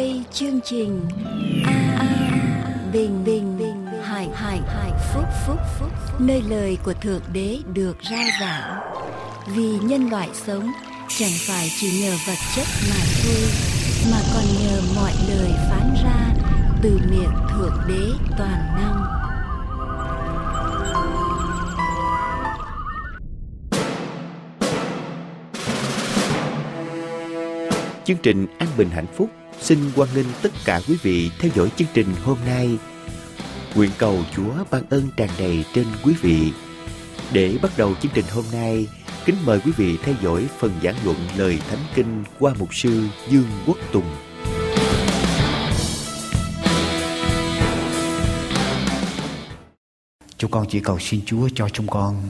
đây chương trình a a bình bình bình hải hải hải phúc phúc phúc. Nơi lời của thượng đế được rao giảng. Vì nhân loại sống, chẳng phải chỉ nhờ vật chất mà thôi, mà còn nhờ mọi lời phán ra từ miệng thượng đế toàn năng. Chương trình An Bình Hạnh Phúc xin hoan nghênh tất cả quý vị theo dõi chương trình hôm nay. Nguyện cầu Chúa ban ơn tràn đầy trên quý vị. Để bắt đầu chương trình hôm nay, kính mời quý vị theo dõi phần giảng luận lời Thánh Kinh qua mục sư Dương Quốc Tùng. Chúng con chỉ cầu xin Chúa cho chúng con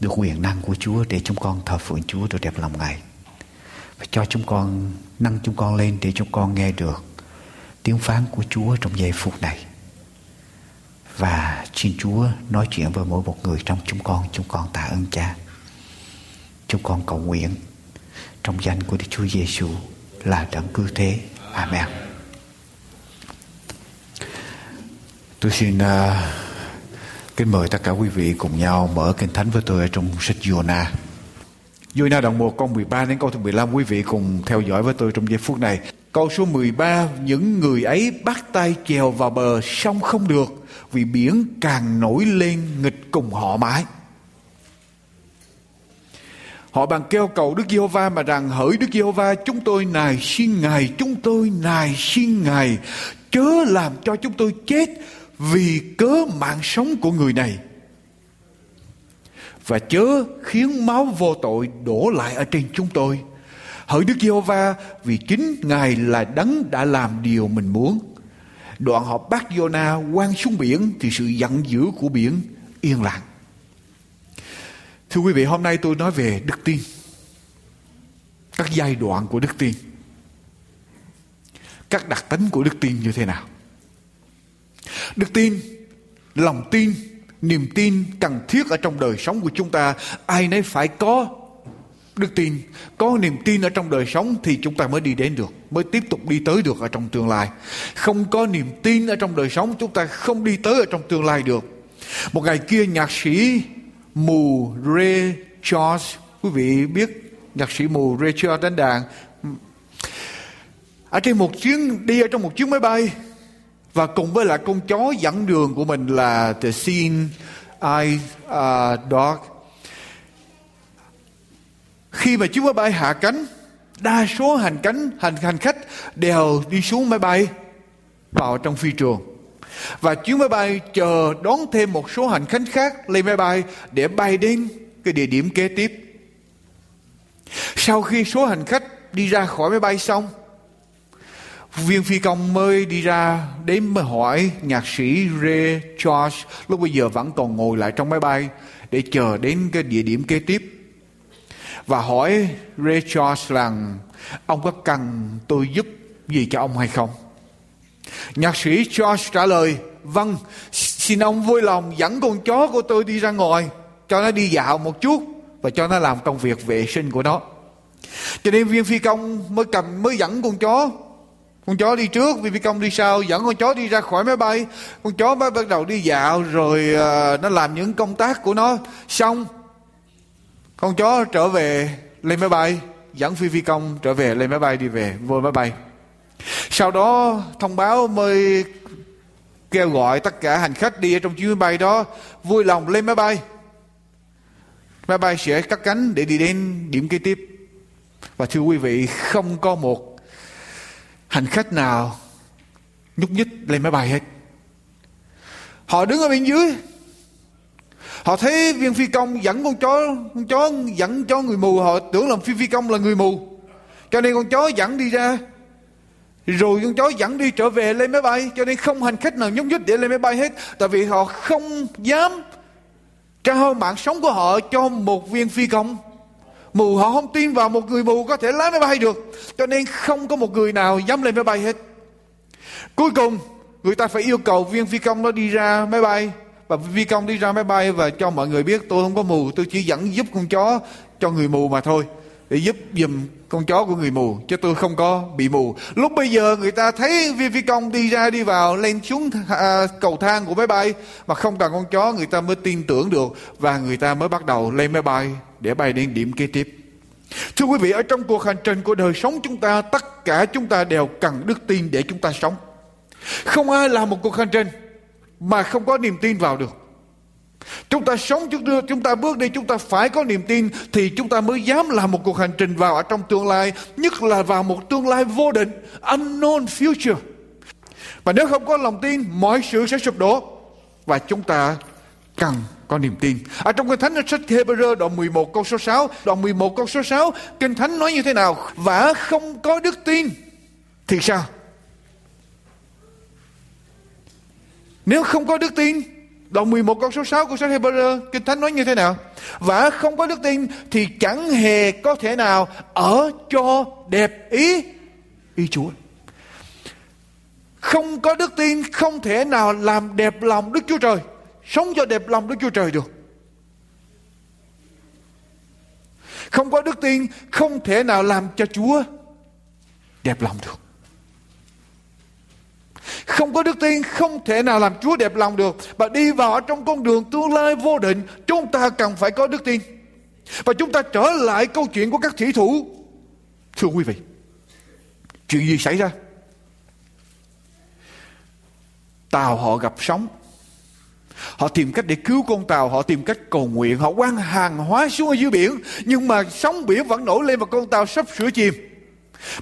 được quyền năng của Chúa để chúng con thờ phượng Chúa được đẹp lòng Ngài và cho chúng con nâng chúng con lên để chúng con nghe được tiếng phán của Chúa trong giây phút này. Và xin Chúa nói chuyện với mỗi một người trong chúng con, chúng con tạ ơn Cha. Chúng con cầu nguyện trong danh của Đức Chúa Giêsu là đấng cứu thế. Amen. Tôi xin uh, kính mời tất cả quý vị cùng nhau mở kinh thánh với tôi ở trong sách Jonah. Jonah đoạn 1 câu 13 đến câu thứ 15 quý vị cùng theo dõi với tôi trong giây phút này. Câu số 13 những người ấy bắt tay chèo vào bờ song không được vì biển càng nổi lên nghịch cùng họ mãi. Họ bằng kêu cầu Đức Giê-hô-va mà rằng hỡi Đức Giê-hô-va chúng tôi nài xin Ngài, chúng tôi nài xin Ngài chớ làm cho chúng tôi chết vì cớ mạng sống của người này và chớ khiến máu vô tội đổ lại ở trên chúng tôi. Hỡi Đức Giê-hô-va, vì chính Ngài là đấng đã làm điều mình muốn. Đoạn họ bắt Jonah quăng xuống biển thì sự giận dữ của biển yên lặng. Thưa quý vị, hôm nay tôi nói về đức tin. Các giai đoạn của đức tin. Các đặc tính của đức tin như thế nào? Đức tin, lòng tin niềm tin cần thiết ở trong đời sống của chúng ta, ai nấy phải có. Đức tin, có niềm tin ở trong đời sống thì chúng ta mới đi đến được, mới tiếp tục đi tới được ở trong tương lai. Không có niềm tin ở trong đời sống, chúng ta không đi tới ở trong tương lai được. Một ngày kia, nhạc sĩ mù Ray Charles, quý vị biết nhạc sĩ mù Ray Charles đánh đàn. Ở trên một chuyến, đi ở trong một chuyến máy bay và cùng với lại con chó dẫn đường của mình là The Seeing Eye uh, Dog. Khi mà chiếc máy bay hạ cánh, đa số hành cánh hành hành khách đều đi xuống máy bay vào trong phi trường. Và chuyến máy bay chờ đón thêm một số hành khách khác lên máy bay để bay đến cái địa điểm kế tiếp. Sau khi số hành khách đi ra khỏi máy bay xong, viên phi công mới đi ra đến mới hỏi nhạc sĩ Ray Charles, lúc bây giờ vẫn còn ngồi lại trong máy bay, để chờ đến cái địa điểm kế tiếp. Và hỏi Ray Charles rằng, ông có cần tôi giúp gì cho ông hay không? Nhạc sĩ Charles trả lời vâng xin ông vui lòng dẫn con chó của tôi đi ra ngoài, cho nó đi dạo một chút và cho nó làm công việc vệ sinh của nó. Cho nên viên phi công mới cầm, mới dẫn con chó con chó đi trước vì phi công đi sau dẫn con chó đi ra khỏi máy bay. Con chó mới bắt đầu đi dạo rồi uh, nó làm những công tác của nó. Xong con chó trở về lên máy bay dẫn phi phi công trở về lên máy bay đi về vô máy bay. Sau đó thông báo mới kêu gọi tất cả hành khách đi ở trong chuyến máy bay đó vui lòng lên máy bay. Máy bay sẽ cắt cánh để đi đến điểm kế tiếp. Và thưa quý vị không có một hành khách nào nhúc nhích lên máy bay hết? Họ đứng ở bên dưới. Họ thấy viên phi công dẫn con chó con chó dẫn cho người mù. Họ tưởng là phi phi công là người mù. Cho nên con chó dẫn đi ra. Rồi con chó dẫn đi trở về lên máy bay. Cho nên không hành khách nào nhúc nhích để lên máy bay hết. Tại vì họ không dám trao mạng sống của họ cho một viên phi công mù họ không tin vào một người mù có thể lái máy bay được cho nên không có một người nào dám lên máy bay hết. Cuối cùng người ta phải yêu cầu viên phi công nó đi ra máy bay. Và phi công đi ra máy bay và cho mọi người biết tôi không có mù tôi chỉ dẫn giúp con chó cho người mù mà thôi. Để giúp giùm con chó của người mù chứ tôi không có bị mù. Lúc bây giờ người ta thấy viên phi công đi ra đi vào lên xuống à, cầu thang của máy bay mà không cần con chó người ta mới tin tưởng được và người ta mới bắt đầu lên máy bay để bay đến điểm kế tiếp thưa quý vị ở trong cuộc hành trình của đời sống chúng ta tất cả chúng ta đều cần đức tin để chúng ta sống không ai làm một cuộc hành trình mà không có niềm tin vào được Chúng ta sống chúng ta, chúng ta bước đi chúng ta phải có niềm tin thì chúng ta mới dám làm một cuộc hành trình vào ở trong tương lai, nhất là vào một tương lai vô định, unknown future. Và nếu không có lòng tin, mọi sự sẽ sụp đổ. Và chúng ta cần có niềm tin. Ở trong Kinh Thánh sách Hebrew đoạn 11 câu số 6, đoạn 11 câu số 6, Kinh Thánh nói như thế nào? Và không có đức tin thì sao? Nếu không có đức tin Đoạn 11 câu số 6 của sách Hebrew Kinh Thánh nói như thế nào? Và không có đức tin thì chẳng hề có thể nào ở cho đẹp ý ý Chúa. Không có đức tin không thể nào làm đẹp lòng Đức Chúa Trời. Sống cho đẹp lòng Đức Chúa Trời được. Không có đức tin không thể nào làm cho Chúa đẹp lòng được. Không có đức tin không thể nào làm Chúa đẹp lòng được. Và đi vào trong con đường tương lai vô định, chúng ta cần phải có đức tin. Và chúng ta trở lại câu chuyện của các thủy thủ. Thưa quý vị, chuyện gì xảy ra? Tàu họ gặp sóng. Họ tìm cách để cứu con tàu, họ tìm cách cầu nguyện, họ quăng hàng hóa xuống ở dưới biển. Nhưng mà sóng biển vẫn nổi lên và con tàu sắp sửa chìm.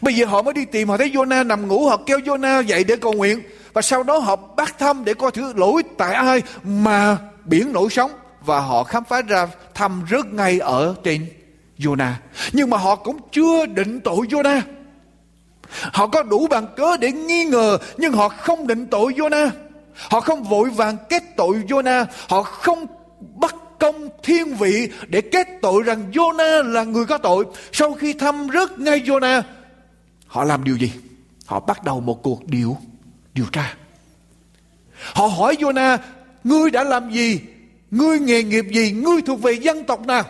Bây giờ họ mới đi tìm, họ thấy Jonah nằm ngủ, họ kêu Jonah dậy để cầu nguyện. Và sau đó họ bắt thăm để coi thử lỗi tại ai mà biển nổi sóng. Và họ khám phá ra thăm rớt ngay ở trên Jonah. Nhưng mà họ cũng chưa định tội Jonah. Họ có đủ bằng cớ để nghi ngờ nhưng họ không định tội Jonah. Họ không vội vàng kết tội Jonah. Họ không bắt công thiên vị để kết tội rằng Jonah là người có tội. Sau khi thăm rớt ngay Jonah, họ làm điều gì? Họ bắt đầu một cuộc điều điều tra. Họ hỏi Jonah, ngươi đã làm gì? Ngươi nghề nghiệp gì? Ngươi thuộc về dân tộc nào?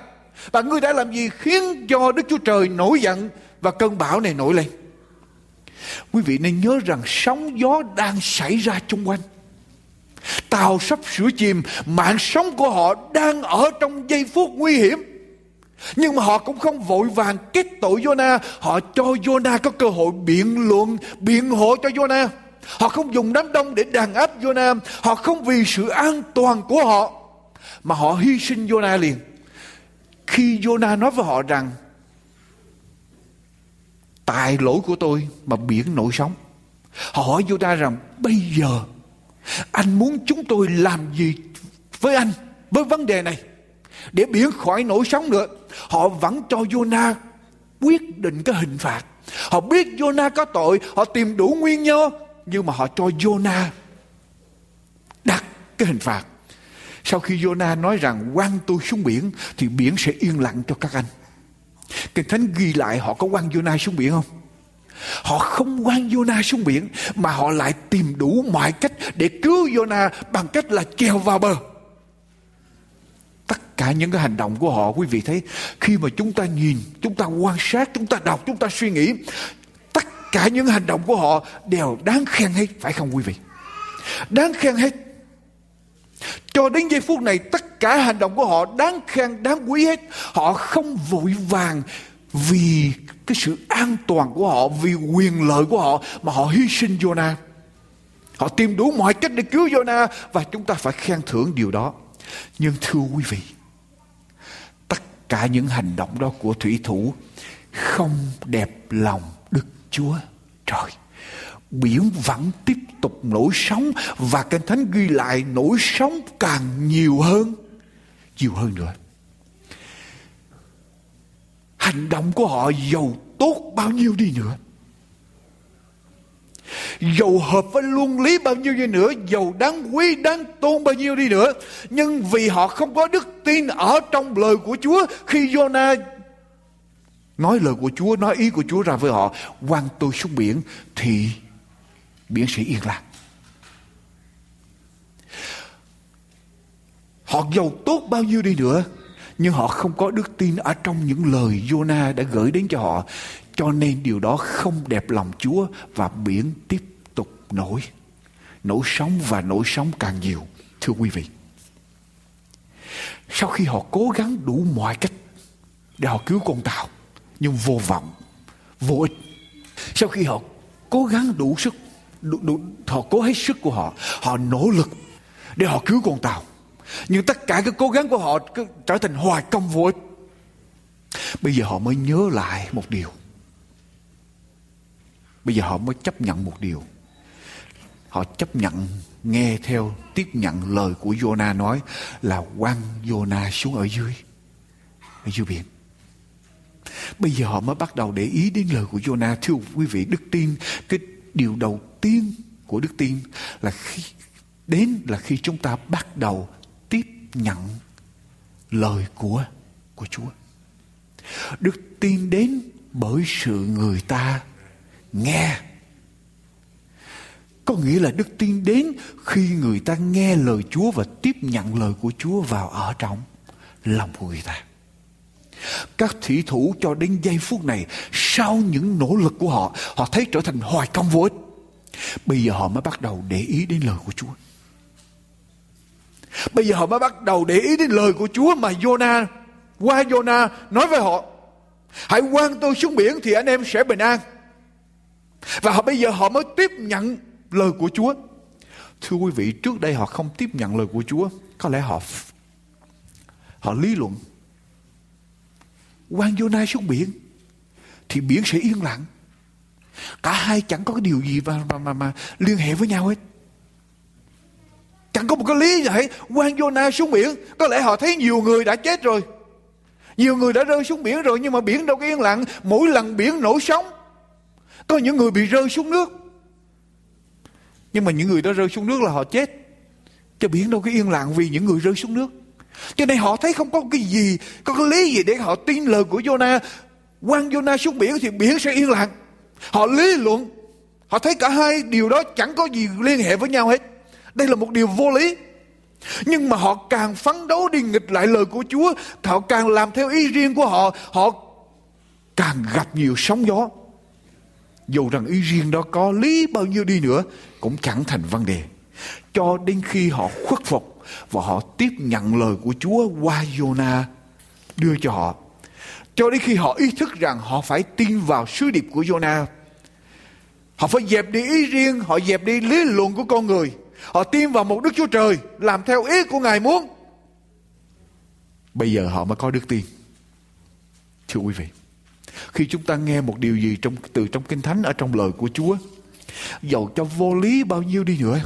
Và ngươi đã làm gì khiến cho Đức Chúa Trời nổi giận và cơn bão này nổi lên? Quý vị nên nhớ rằng sóng gió đang xảy ra chung quanh. Tàu sắp sửa chìm, mạng sống của họ đang ở trong giây phút nguy hiểm. Nhưng mà họ cũng không vội vàng kết tội Jonah, họ cho Jonah có cơ hội biện luận, biện hộ cho Jonah. Họ không dùng đám đông để đàn áp Jonah. Họ không vì sự an toàn của họ mà họ hy sinh Jonah liền. Khi Jonah nói với họ rằng tại lỗi của tôi mà biển nổi sóng. Họ hỏi Jonah rằng bây giờ anh muốn chúng tôi làm gì với anh với vấn đề này để biển khỏi nổi sóng nữa. Họ vẫn cho Jonah quyết định cái hình phạt. Họ biết Jonah có tội, họ tìm đủ nguyên nhân nhưng mà họ cho Jonah đặt cái hình phạt. Sau khi Jonah nói rằng quăng tôi xuống biển thì biển sẽ yên lặng cho các anh. Kinh Thánh ghi lại họ có quăng Jonah xuống biển không? Họ không quăng Jonah xuống biển mà họ lại tìm đủ mọi cách để cứu Jonah bằng cách là treo vào bờ. Tất cả những cái hành động của họ quý vị thấy khi mà chúng ta nhìn, chúng ta quan sát, chúng ta đọc, chúng ta suy nghĩ tất cả những hành động của họ đều đáng khen hết phải không quý vị? Đáng khen hết. Cho đến giây phút này tất cả hành động của họ đáng khen đáng quý hết. Họ không vội vàng vì cái sự an toàn của họ, vì quyền lợi của họ mà họ hy sinh Jonah họ tìm đủ mọi cách để cứu Jonah và chúng ta phải khen thưởng điều đó. Nhưng thưa quý vị, tất cả những hành động đó của thủy thủ không đẹp lòng Đức Chúa trời. Biển vẫn tiếp tục nổi sóng và kinh thánh ghi lại nổi sóng càng nhiều hơn nhiều hơn nữa hành động của họ giàu tốt bao nhiêu đi nữa? Dầu hợp với luân lý bao nhiêu đi nữa? Dầu đáng quý đáng tôn bao nhiêu đi nữa? Nhưng vì họ không có đức tin Ở trong lời của Chúa Khi Jonah nói lời của Chúa, nói ý của Chúa ra với họ, quăng tôi xuống biển thì biển sẽ yên lặng. Họ giàu tốt bao nhiêu đi nữa, nhưng họ không có đức tin ở trong những lời Jonah đã gửi đến cho họ. Cho nên điều đó không đẹp lòng Chúa và biển tiếp tục nổi. Nổi sóng và nổi sóng càng nhiều. Thưa quý vị. Sau khi họ cố gắng đủ mọi cách để họ cứu con tàu. Nhưng vô vọng, vô ích. Sau khi họ cố gắng đủ sức, đủ, đủ, họ cố hết sức của họ. Họ nỗ lực để họ cứu con tàu nhưng tất cả cái cố gắng của họ cứ trở thành hoài công vô ích. Bây giờ họ mới nhớ lại một điều. Bây giờ họ mới chấp nhận một điều. Họ chấp nhận nghe theo, tiếp nhận lời của Jonah nói là quăng Jonah xuống ở dưới ở dưới biển. Bây giờ họ mới bắt đầu để ý đến lời của Jonah. Thưa quý vị, đức tin, cái điều đầu tiên của đức tin là khi, đến là khi chúng ta bắt đầu nhận lời của của Chúa. Đức tin đến bởi sự người ta nghe. Có nghĩa là đức tin đến khi người ta nghe lời Chúa và tiếp nhận lời của Chúa vào ở trong lòng của người ta. Các thủy thủ cho đến giây phút này, sau những nỗ lực của họ họ thấy trở thành hoài công vô ích. Bây giờ họ mới bắt đầu để ý đến lời của Chúa. Bây giờ họ mới bắt đầu để ý đến lời của Chúa mà Jonah qua Jonah nói với họ. Hãy quăng tôi xuống biển thì anh em sẽ bình an. Và họ bây giờ họ mới tiếp nhận lời của Chúa. Thưa quý vị, trước đây họ không tiếp nhận lời của Chúa. Có lẽ họ họ lý luận. Quang Jonah xuống biển thì biển sẽ yên lặng. Cả hai chẳng có cái điều gì mà, mà, mà, mà liên hệ với nhau hết. Chẳng có một cái lý vậy quan Jonah xuống biển, Có lẽ họ thấy nhiều người đã chết rồi. Nhiều người đã rơi xuống biển rồi, Nhưng mà biển đâu có yên lặng. Mỗi lần biển nổi sóng, Có những người bị rơi xuống nước. Nhưng mà những người đó rơi xuống nước là họ chết. Cho biển đâu có yên lặng Vì những người rơi xuống nước. Cho nên họ thấy không có cái gì, Có cái lý gì để họ tin lời của Jonah quan Jonah xuống biển thì biển sẽ yên lặng. Họ lý luận. Họ thấy cả hai điều đó chẳng có gì liên hệ với nhau hết đây là một điều vô lý. Nhưng mà họ càng phấn đấu đi nghịch lại lời của Chúa, họ càng làm theo ý riêng của họ, họ càng gặp nhiều sóng gió. Dù rằng ý riêng đó có lý bao nhiêu đi nữa, cũng chẳng thành vấn đề. Cho đến khi họ khuất phục và họ tiếp nhận lời của Chúa qua Jonah đưa cho họ. Cho đến khi họ ý thức rằng họ phải tin vào sứ điệp của Jonah. Họ phải dẹp đi ý riêng, họ dẹp đi lý luận của con người Họ tin vào một Đức Chúa Trời làm theo ý của Ngài muốn. Bây giờ họ mới có đức tin. Thưa quý vị, khi chúng ta nghe một điều gì trong từ trong Kinh Thánh ở trong lời của Chúa, dầu cho vô lý bao nhiêu đi nữa,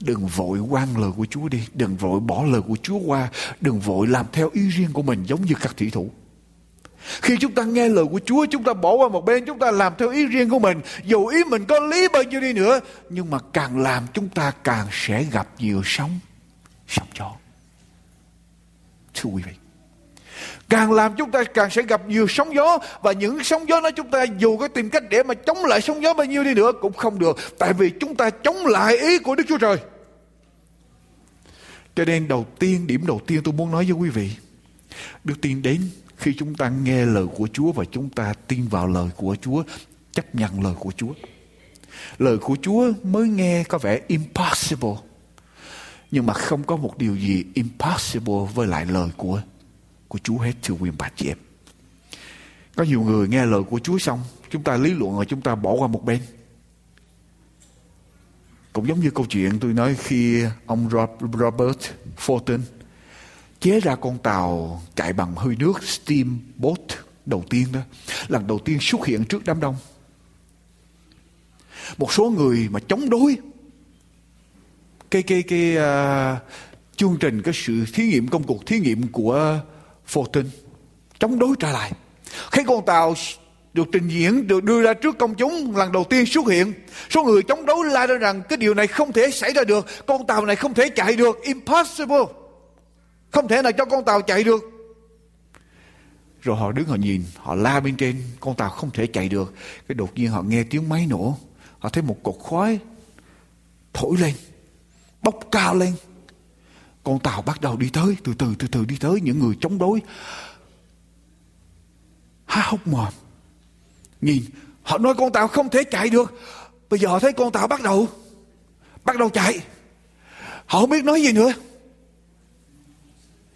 đừng vội quan lời của Chúa đi, đừng vội bỏ lời của Chúa qua, đừng vội làm theo ý riêng của mình giống như các thủy thủ. Khi chúng ta nghe lời của Chúa Chúng ta bỏ qua một bên Chúng ta làm theo ý riêng của mình Dù ý mình có lý bao nhiêu đi nữa Nhưng mà càng làm chúng ta càng sẽ gặp nhiều sóng Sóng gió. Thưa quý vị Càng làm chúng ta càng sẽ gặp nhiều sóng gió Và những sóng gió đó chúng ta dù có tìm cách để mà chống lại sóng gió bao nhiêu đi nữa Cũng không được Tại vì chúng ta chống lại ý của Đức Chúa Trời. Cho nên đầu tiên, điểm đầu tiên tôi muốn nói với quý vị Đức tin đến khi chúng ta nghe lời của Chúa và chúng ta tin vào lời của Chúa, chấp nhận lời của Chúa. Lời của Chúa mới nghe có vẻ impossible. Nhưng mà không có một điều gì impossible với lại lời của của Chúa hết thưa quyền bà chị em. Có nhiều người nghe lời của Chúa xong, chúng ta lý luận rồi chúng ta bỏ qua một bên. Cũng giống như câu chuyện tôi nói khi ông Robert Fulton chế ra con tàu chạy bằng hơi nước steam boat đầu tiên đó. Lần đầu tiên xuất hiện trước đám đông. Một số người mà chống đối cái cái cái uh, chương trình cái sự thí nghiệm công cuộc thí nghiệm của Fulton chống đối trả lại. Khi con tàu được trình diễn được đưa ra trước công chúng lần đầu tiên xuất hiện số người chống đối la ra rằng cái điều này không thể xảy ra được con tàu này không thể chạy được impossible không thể nào cho con tàu chạy được. Rồi họ đứng họ nhìn, họ la bên trên, con tàu không thể chạy được. Cái đột nhiên họ nghe tiếng máy nổ. Họ thấy một cột khói thổi lên, bốc cao lên. con tàu bắt đầu đi tới từ từ từ từ đi tới những người chống đối há hốc mồm nhìn họ nói con tàu không thể chạy được bây giờ họ thấy con tàu bắt đầu bắt đầu chạy họ không biết nói gì nữa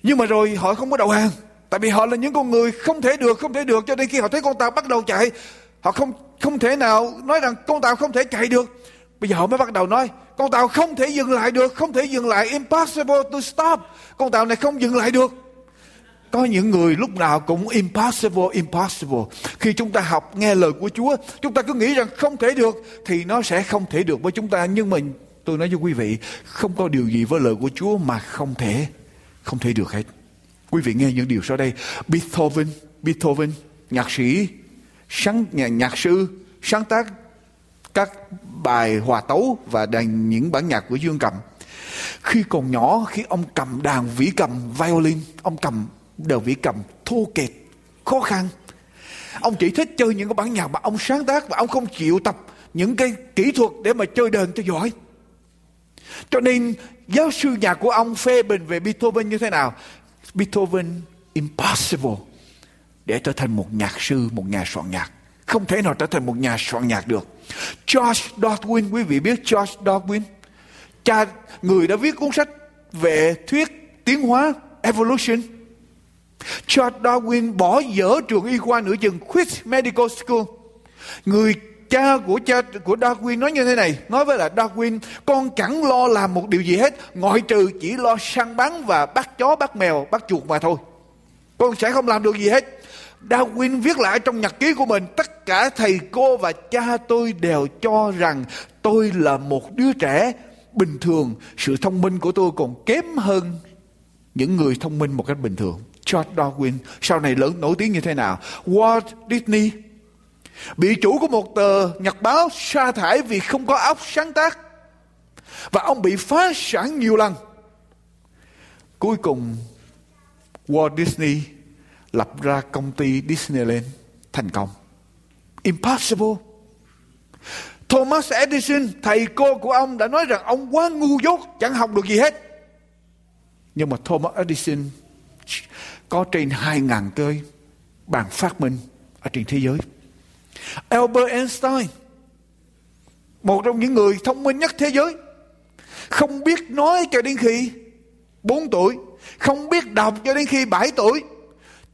nhưng mà rồi họ không có đầu hàng. Tại vì họ là những con người không thể được, không thể được. Cho nên khi họ thấy con tàu bắt đầu chạy, họ không không thể nào nói rằng con tàu không thể chạy được. Bây giờ họ mới bắt đầu nói, con tàu không thể dừng lại được, không thể dừng lại. Impossible to stop. Con tàu này không dừng lại được. Có những người lúc nào cũng impossible impossible. Khi chúng ta học nghe lời của chúa, chúng ta cứ nghĩ rằng không thể được, thì nó sẽ không thể được với chúng ta. Nhưng mà tôi nói với quý vị, không có điều gì với lời của chúa mà không thể không thể được hết. Quý vị nghe những điều sau đây. Beethoven beethoven nhạc sĩ sáng nhạc, nhạc sư sáng tác các bài hòa tấu và đàn những bản nhạc của dương cầm. Khi còn nhỏ khi ông cầm đàn vĩ cầm violin ông cầm đàn vĩ cầm thô kệch khó khăn. Ông chỉ thích chơi những cái bản nhạc mà ông sáng tác và ông không chịu tập những cái kỹ thuật để mà chơi đờn cho giỏi cho nên, giáo sư nhạc của ông phê bình về Beethoven như thế nào? Beethoven, impossible. Để trở thành một nhạc sư, một nhà soạn nhạc. Không thể nào trở thành một nhà soạn nhạc được. George Darwin, quý vị biết George Darwin? Cha, người đã viết cuốn sách về thuyết tiến hóa, evolution. George Darwin bỏ dở trường y khoa nửa chừng quit medical school. Người cha của cha, của Darwin nói như thế này, nói với là Darwin, con chẳng lo làm một điều gì hết, ngoại trừ chỉ lo săn bắn và bắt chó, bắt mèo, bắt chuột mà thôi. Con sẽ không làm được gì hết. Darwin viết lại trong nhật ký của mình, tất cả thầy cô và cha tôi đều cho rằng tôi là một đứa trẻ. Bình thường, sự thông minh của tôi còn kém hơn những người thông minh một cách bình thường. George Darwin, sau này lớn, nổi tiếng như thế nào? Walt Disney bị chủ của một tờ nhật báo sa thải vì không có óc sáng tác. Và ông bị phá sản nhiều lần. Cuối cùng, Walt Disney lập ra công ty Disneyland thành công. Impossible. Thomas Edison, thầy cô của ông, đã nói rằng ông quá ngu dốt, chẳng học được gì hết. Nhưng mà Thomas Edison có trên 2.000 cây bàn phát minh ở trên thế giới. Albert Einstein, một trong những người thông minh nhất thế giới, không biết nói cho đến khi 4 tuổi, không biết đọc cho đến khi 7 tuổi.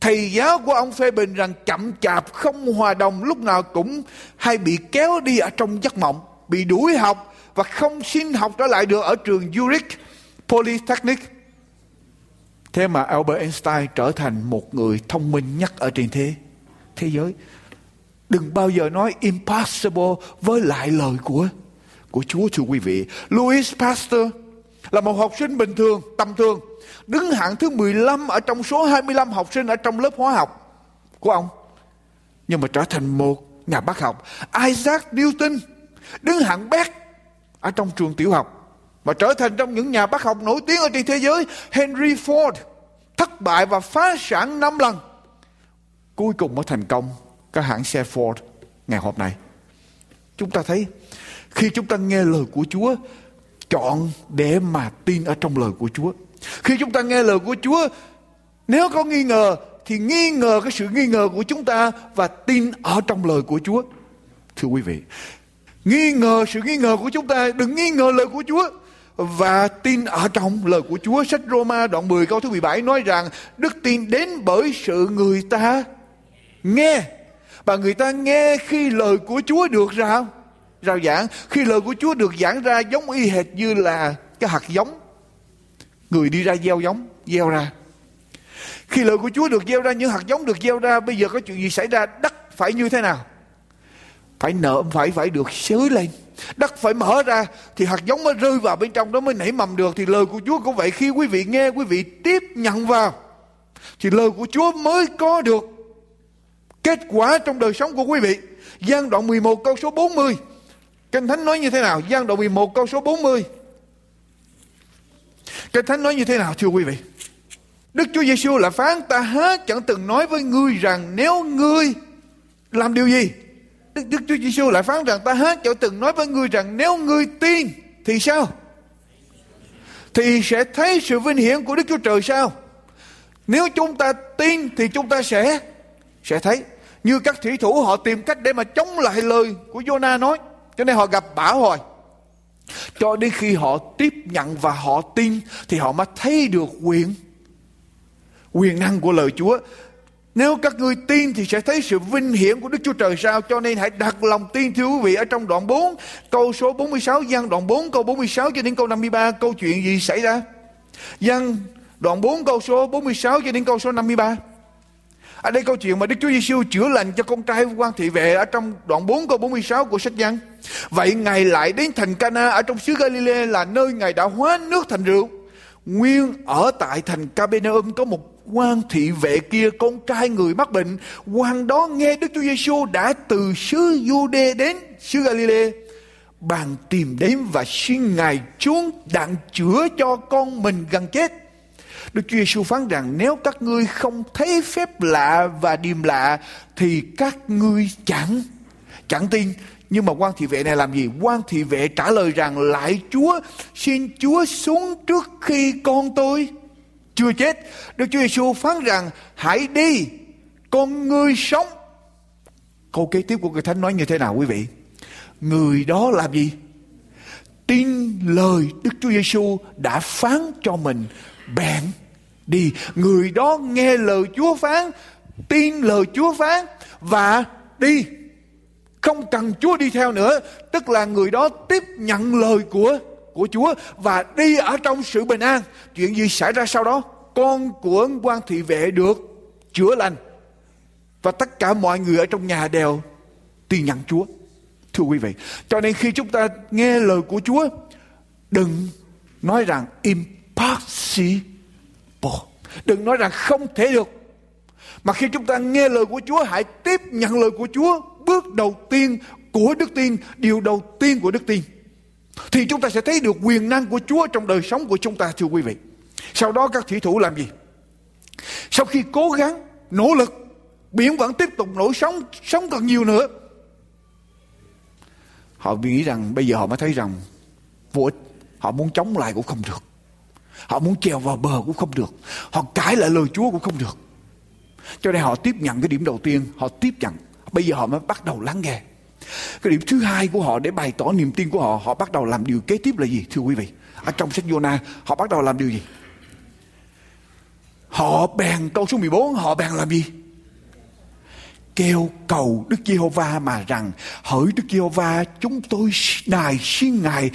Thầy giáo của ông phê bình rằng chậm chạp, không hòa đồng, lúc nào cũng hay bị kéo đi ở trong giấc mộng, bị đuổi học và không xin học trở lại được ở trường Zurich Polytechnic. Thế mà Albert Einstein trở thành một người thông minh nhất ở trên thế thế giới đừng bao giờ nói impossible với lại lời của của Chúa, thưa quý vị Louis Pasteur là một học sinh bình thường, tầm thường, đứng hạng thứ 15 ở trong số 25 học sinh ở trong lớp hóa học của ông. Nhưng mà trở thành một nhà bác học. Isaac Newton đứng hạng bét ở trong trường tiểu học và trở thành trong những nhà bác học nổi tiếng ở trên thế giới. Henry Ford thất bại và phá sản 5 lần. Cuối cùng mới thành công các hãng xe Ford ngày hôm nay. Chúng ta thấy khi chúng ta nghe lời của Chúa chọn để mà tin ở trong lời của Chúa khi chúng ta nghe lời của Chúa, nếu có nghi ngờ thì nghi ngờ cái sự nghi ngờ của chúng ta và tin ở trong lời của Chúa. Thưa quý vị, nghi ngờ sự nghi ngờ của chúng ta, đừng nghi ngờ lời của Chúa và tin ở trong lời của Chúa. Sách Roma đoạn 10 câu thứ 17 nói rằng đức tin đến bởi sự người ta nghe và người ta nghe khi lời của Chúa được rao rao giảng. Khi lời của Chúa được giảng ra giống y hệt như là cái hạt giống. Người đi ra gieo giống, gieo ra. Khi lời của Chúa được gieo ra, những hạt giống được gieo ra, bây giờ có chuyện gì xảy ra? Đất phải như thế nào? Phải nợ phải phải được xới lên. Đất phải mở ra, thì hạt giống mới rơi vào bên trong đó mới nảy mầm được. Thì lời của Chúa cũng vậy. Khi quý vị nghe, quý vị tiếp nhận vào, thì lời của Chúa mới có được kết quả trong đời sống của quý vị Giang đoạn 11 câu số 40 Kinh Thánh nói như thế nào Giang đoạn 11 câu số 40 Kinh Thánh nói như thế nào thưa quý vị? Đức Chúa Giêsu là phán ta há chẳng từng nói với ngươi rằng nếu ngươi làm điều gì? Đức, Đức Chúa Giêsu lại phán rằng ta há chẳng từng nói với ngươi rằng nếu ngươi tin thì sao? thì sẽ thấy sự vinh hiển của Đức Chúa Trời sao? Nếu chúng ta tin thì chúng ta sẽ sẽ thấy. Như các thủy thủ họ tìm cách để mà chống lại lời của Jonah nói. Cho nên họ gặp bão hồi. Cho đến khi họ tiếp nhận và họ tin, thì họ mới thấy được quyền quyền năng của lời Chúa. Nếu các ngươi tin thì sẽ thấy sự vinh hiển của Đức Chúa Trời sao Cho nên hãy đặt lòng tin, thưa quý vị, Ở trong đoạn 4 câu số 46 Giăng đoạn 4 câu 46 cho đến câu 53 Câu chuyện gì xảy ra Giăng đoạn 4 câu số 46 cho đến câu số 53 ở đây câu chuyện mà Đức Chúa Giêsu chữa lành cho con trai quan thị vệ ở trong đoạn 4 câu 46 của sách Giăng. Vậy Ngài lại đến thành Cana ở trong xứ Galilee là nơi Ngài đã hóa nước thành rượu. Nguyên ở tại thành Capernaum có một quan thị vệ kia, con trai người mắc bệnh quan đó nghe Đức Chúa Giêsu đã từ xứ Jude đến xứ Galilee bàn tìm đến và xin ngài xuống đặng chữa cho con mình gần chết Đức Chúa Giêsu phán rằng nếu các ngươi không thấy phép lạ và điềm lạ thì các ngươi chẳng chẳng tin nhưng mà quan thị vệ này làm gì? Quan thị vệ trả lời rằng lại Chúa, xin Chúa xuống trước khi con tôi chưa chết. Đức Chúa Giêsu phán rằng hãy đi, con ngươi sống. Câu kế tiếp của người Thánh nói như thế nào quý vị? Người đó làm gì? Tin lời Đức Chúa Giêsu đã phán cho mình bèn đi. Người đó nghe lời Chúa phán, tin lời Chúa phán và đi. Không cần Chúa đi theo nữa, tức là người đó tiếp nhận lời của của Chúa và đi ở trong sự bình an. Chuyện gì xảy ra sau đó? Con của quan thị vệ được chữa lành và tất cả mọi người ở trong nhà đều tin nhận Chúa. Thưa quý vị, cho nên khi chúng ta nghe lời của Chúa, đừng nói rằng impossible. Đừng nói rằng không thể được. Mà khi chúng ta nghe lời của Chúa, hãy tiếp nhận lời của Chúa. Bước đầu tiên của đức tin, điều đầu tiên của đức tin thì chúng ta sẽ thấy được quyền năng của Chúa trong đời sống của chúng ta thưa quý vị. Sau đó các thủy thủ làm gì? Sau khi cố gắng, nỗ lực, biển vẫn tiếp tục nổi sóng, sóng còn nhiều nữa. Họ nghĩ rằng bây giờ họ mới thấy rằng vô ích. Họ muốn chống lại cũng không được. Họ muốn trèo vào bờ cũng không được. Họ cãi lại lời Chúa cũng không được. Cho nên họ tiếp nhận cái điểm đầu tiên, họ tiếp nhận. Bây giờ họ mới bắt đầu lắng nghe. Cái điểm thứ hai của họ để bày tỏ niềm tin của họ, họ bắt đầu làm điều kế tiếp là gì? Thưa quý vị, ở trong sách Jonah, họ bắt đầu làm điều gì? Họ bèn câu số 14, họ bèn làm gì? Kêu cầu Đức Giê-hô-va mà rằng hỡi Đức Giê-hô-va chúng tôi nài xin Ngài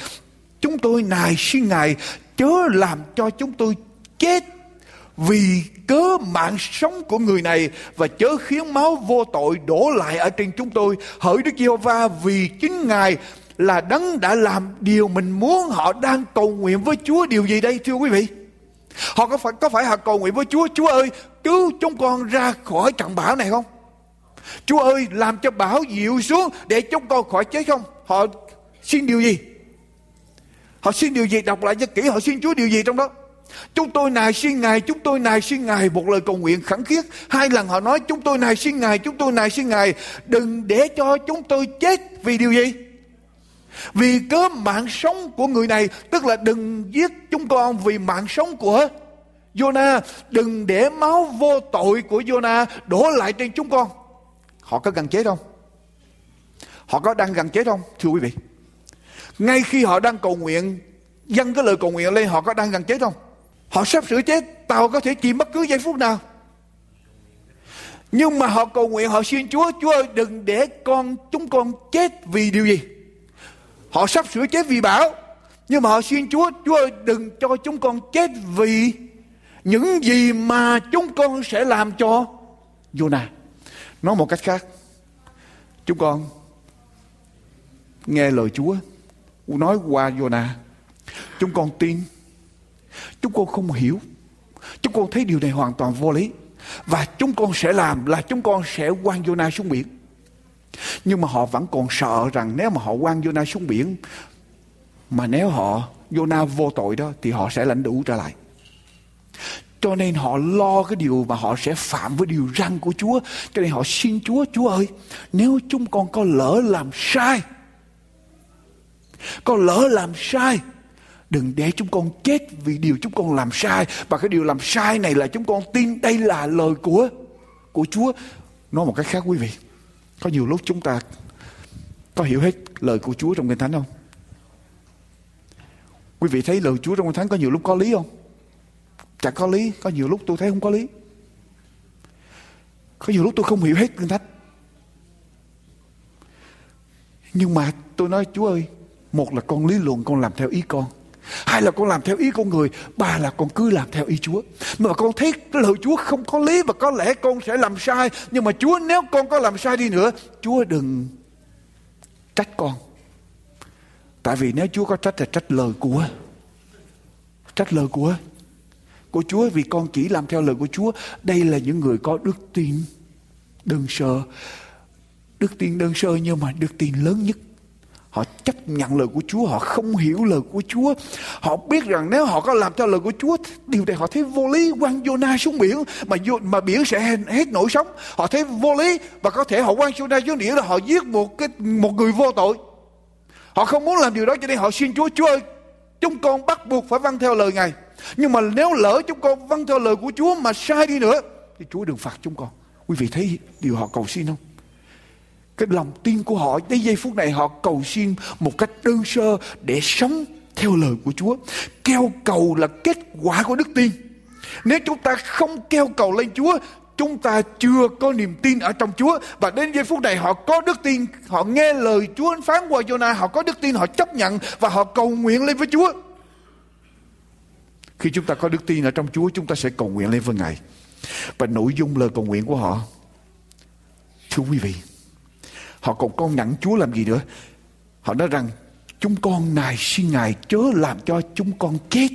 chúng tôi nài xin Ngài, chớ làm cho chúng tôi chết. Vì cớ mạng sống của người này và chớ khiến máu vô tội đổ lại ở trên chúng tôi. Hỡi Đức Giê-hô-va, vì chính Ngài là đấng đã làm điều mình muốn, họ đang cầu nguyện với Chúa. Điều gì đây, thưa quý vị? Họ có phải có phải họ cầu nguyện với Chúa? Chúa ơi, cứu chúng con ra khỏi trận bão này không? Chúa ơi, làm cho bão dịu xuống để chúng con khỏi chết không? Họ xin điều gì? Họ xin điều gì đọc lại cho kỹ họ xin Chúa điều gì trong đó Chúng tôi nài xin Ngài, chúng tôi nài xin Ngài một lời cầu nguyện khẳng khiết. Hai lần họ nói chúng tôi nài xin Ngài, chúng tôi nài xin Ngài. Đừng để cho chúng tôi chết vì điều gì? Vì cớ mạng sống của người này, tức là đừng giết chúng con vì mạng sống của Jonah. Đừng để máu vô tội của Jonah đổ lại trên chúng con. Họ có gần chết không? Họ có đang gần chết không? Thưa quý vị. Ngay khi họ đang cầu nguyện, dâng cái lời cầu nguyện lên, họ có đang gần chết không? Họ sắp sửa chết, tàu có thể chìm bất cứ giây phút nào. Nhưng mà họ cầu nguyện, họ xin Chúa, Chúa ơi đừng để con chúng con chết vì điều gì? Họ sắp sửa chết vì bão. Nhưng mà họ xin Chúa, Chúa ơi đừng cho chúng con chết vì những gì mà chúng con sẽ làm cho Jonah. Nói một cách khác, chúng con nghe lời Chúa nói qua Jonah. Chúng con tin Chúng con không hiểu. Chúng con thấy điều này hoàn toàn vô lý. Và chúng con sẽ làm là chúng con sẽ quăng Jonah xuống biển. Nhưng mà họ vẫn còn sợ rằng nếu mà họ quăng Jonah xuống biển mà nếu họ Jonah vô tội đó thì họ sẽ lãnh đủ trở lại. Cho nên họ lo cái điều mà họ sẽ phạm với điều răn của Chúa. Cho nên họ xin Chúa, Chúa ơi, nếu chúng con có lỡ làm sai, con lỡ làm sai, Đừng để chúng con chết vì điều chúng con làm sai. Và cái điều làm sai này là chúng con tin đây là lời của của Chúa. Nói một cách khác quý vị. Có nhiều lúc chúng ta có hiểu hết lời của Chúa trong Kinh Thánh không? Quý vị thấy lời Chúa trong Kinh Thánh có nhiều lúc có lý không? Chẳng có lý. Có nhiều lúc tôi thấy không có lý. Có nhiều lúc tôi không hiểu hết Kinh Thánh. Nhưng mà tôi nói Chúa ơi, một là con lý luận con làm theo ý con. Hai là con làm theo ý con người. Ba là con cứ làm theo ý Chúa. Mà con thấy lời Chúa không có lý Và có lẽ con sẽ làm sai. Nhưng mà Chúa nếu con có làm sai đi nữa, Chúa đừng trách con. Tại vì nếu Chúa có trách là trách lời của, Trách lời của Của Chúa. Vì con chỉ làm theo lời của Chúa. Đây là những người có đức tin, Đơn sơ. Đức tin đơn sơ nhưng mà đức tin lớn nhất. Họ chấp nhận lời của Chúa, họ không hiểu lời của Chúa. Họ biết rằng nếu họ có làm theo lời của Chúa, điều này họ thấy vô lý quăng Jonah xuống biển mà mà biển sẽ hết nổi sống. Họ thấy vô lý và có thể họ quăng Jonah xuống biển là họ giết một cái một người vô tội. Họ không muốn làm điều đó cho nên họ xin Chúa, Chúa ơi, chúng con bắt buộc phải vâng theo lời Ngài. Nhưng mà nếu lỡ chúng con vâng theo lời của Chúa mà sai đi nữa thì Chúa đừng phạt chúng con. Quý vị thấy điều họ cầu xin không? Cái lòng tin của họ đến giây phút này họ cầu xin một cách đơn sơ để sống theo lời của Chúa. Kêu cầu là kết quả của đức tin. Nếu chúng ta không kêu cầu lên Chúa, chúng ta chưa có niềm tin ở trong Chúa và đến giây phút này họ có đức tin, họ nghe lời Chúa phán qua Jonah, họ có đức tin, họ chấp nhận và họ cầu nguyện lên với Chúa. Khi chúng ta có đức tin ở trong Chúa, chúng ta sẽ cầu nguyện lên với Ngài. Và nội dung lời cầu nguyện của họ, thưa quý vị, Họ còn con nhẫn Chúa làm gì nữa? Họ nói rằng, Chúng con này xin Ngài chớ làm cho chúng con chết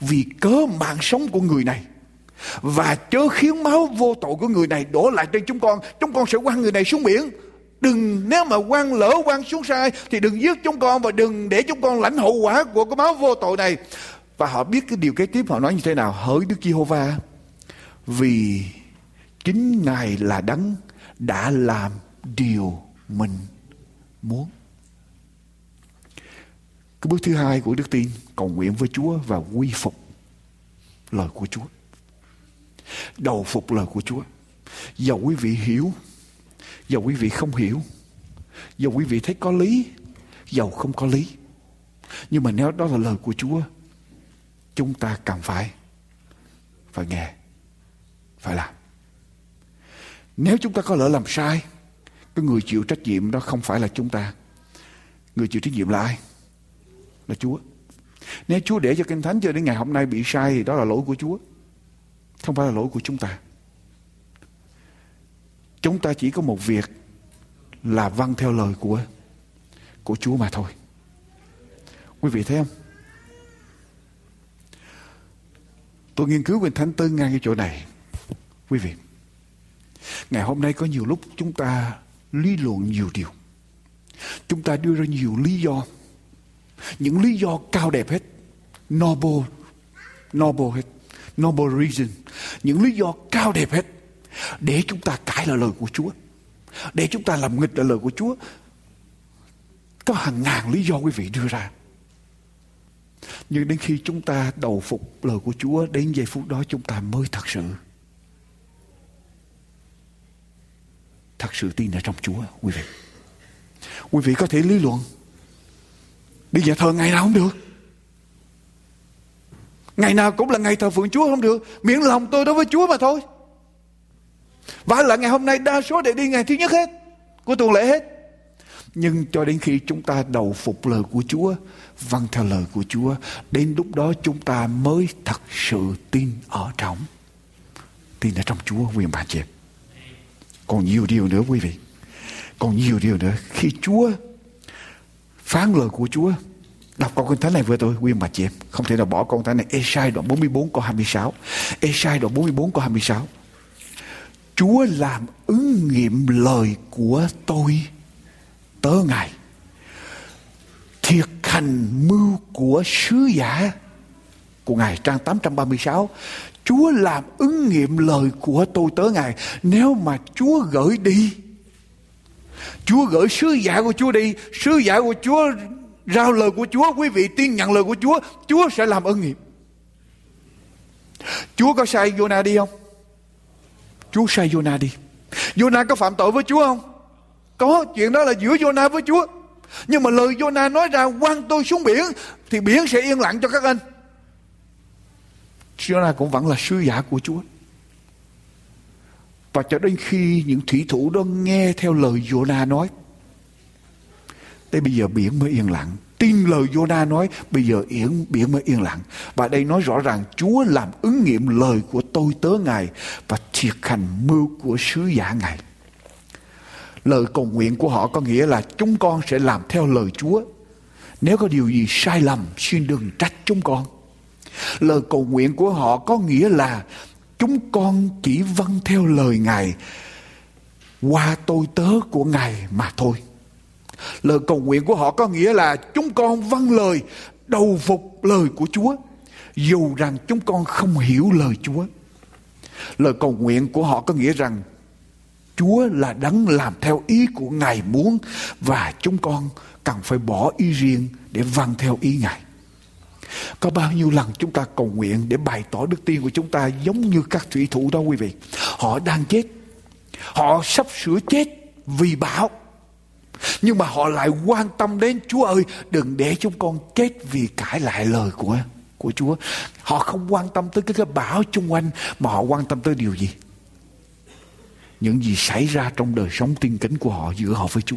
Vì cớ mạng sống của người này. Và chớ khiến máu vô tội của người này đổ lại trên chúng con. Chúng con sẽ quăng người này xuống biển. Đừng, nếu mà quăng lỡ quăng xuống sai, Thì đừng giết chúng con Và đừng để chúng con lãnh hậu quả của cái máu vô tội này. Và họ biết cái điều kế tiếp, họ nói như thế nào? Hỡi Đức Giê-hô-va, Vì chính Ngài là đấng đã làm điều mình muốn. Cái bước thứ hai của đức tin cầu nguyện với Chúa và quy phục lời của Chúa. Đầu phục lời của Chúa. Dầu quý vị hiểu, dầu quý vị không hiểu, dầu quý vị thấy có lý, dầu không có lý. Nhưng mà nếu đó là lời của Chúa, chúng ta cần phải phải nghe, phải làm. Nếu chúng ta có lỡ làm sai, cái người chịu trách nhiệm đó không phải là chúng ta. Người chịu trách nhiệm là ai? Là chúa. Nếu chúa để cho kinh thánh cho đến ngày hôm nay bị sai thì đó là lỗi của chúa. Không phải là lỗi của chúng ta. Chúng ta chỉ có một việc là vâng theo lời của của chúa mà thôi. Quý vị thấy không? Tôi nghiên cứu kinh thánh tới ngay cái chỗ này. Quý vị, ngày hôm nay có nhiều lúc chúng ta lý luận nhiều điều. Chúng ta đưa ra nhiều lý do. Những lý do cao đẹp hết. Noble noble hết. Noble reason. Những lý do cao đẹp hết. Để chúng ta cãi lại lời của Chúa. Để chúng ta làm nghịch lại lời của Chúa. Có hàng ngàn lý do quý vị đưa ra. Nhưng đến khi chúng ta đầu phục lời của Chúa, đến giây phút đó chúng ta mới thật sự thật sự tin ở trong Chúa, quý vị. Quý vị có thể lý luận, đi nhà thờ ngày nào không được. Ngày nào cũng là ngày thờ phượng Chúa không được, miễn lòng tôi đối với Chúa mà thôi. Và là ngày hôm nay đa số để đi ngày thứ nhất hết, của tuần lễ hết. Nhưng cho đến khi chúng ta đầu phục lời của Chúa vâng theo lời của Chúa, đến lúc đó chúng ta mới thật sự tin ở trong, tin ở trong Chúa quyền bà chị còn nhiều điều nữa quý vị. Còn nhiều điều nữa. Khi Chúa phán lời của Chúa Đọc câu kinh thánh này với tôi, nguyên bà chị em. Không thể nào bỏ câu thánh này. Esai đoạn 44 câu 26. Esai đoạn 44 câu 26. Chúa làm ứng nghiệm lời của tôi tớ Ngài. Thiệt hành mưu của sứ giả của Ngài trang 836 Chúa làm ứng nghiệm lời của tôi tới Ngài. Nếu mà Chúa gửi đi, Chúa gửi sứ giả của Chúa đi, sứ giả của Chúa rao lời của Chúa, quý vị tin nhận lời của Chúa, Chúa sẽ làm ơn nghiệp. Chúa có sai Jonah đi không? Chúa sai Jonah đi. Jonah có phạm tội với Chúa không? Có, chuyện đó là giữa Jonah với Chúa. Nhưng mà lời Jonah nói ra quăng tôi xuống biển thì biển sẽ yên lặng cho các anh. Jonah cũng vẫn là sứ giả của Chúa. Và cho đến khi những thủy thủ đó nghe theo lời Jonah nói. Tới bây giờ biển mới yên lặng. Tin lời Jonah nói, bây giờ yên, biển mới yên lặng. Và đây nói rõ ràng Chúa làm ứng nghiệm lời của tôi tớ Ngài và thiệt hành mưu của sứ giả Ngài. Lời cầu nguyện của họ có nghĩa là chúng con sẽ làm theo lời Chúa. Nếu có điều gì sai lầm, xin đừng trách chúng con. Lời cầu nguyện của họ có nghĩa là chúng con chỉ vâng theo lời Ngài qua tôi tớ của Ngài mà thôi. Lời cầu nguyện của họ có nghĩa là chúng con vâng lời, đầu phục lời của Chúa, dù rằng chúng con không hiểu lời Chúa. Lời cầu nguyện của họ có nghĩa rằng Chúa là đấng làm theo ý của Ngài muốn và chúng con cần phải bỏ ý riêng để vâng theo ý Ngài. Có bao nhiêu lần chúng ta cầu nguyện để bày tỏ đức tin của chúng ta giống như các thủy thủ đó quý vị. Họ đang chết. Họ sắp sửa chết vì bão. Nhưng mà họ lại quan tâm đến Chúa ơi đừng để chúng con chết vì cãi lại lời của của Chúa. Họ không quan tâm tới cái, cái bão chung quanh mà họ quan tâm tới điều gì? Những gì xảy ra trong đời sống tin kính của họ giữa họ với Chúa.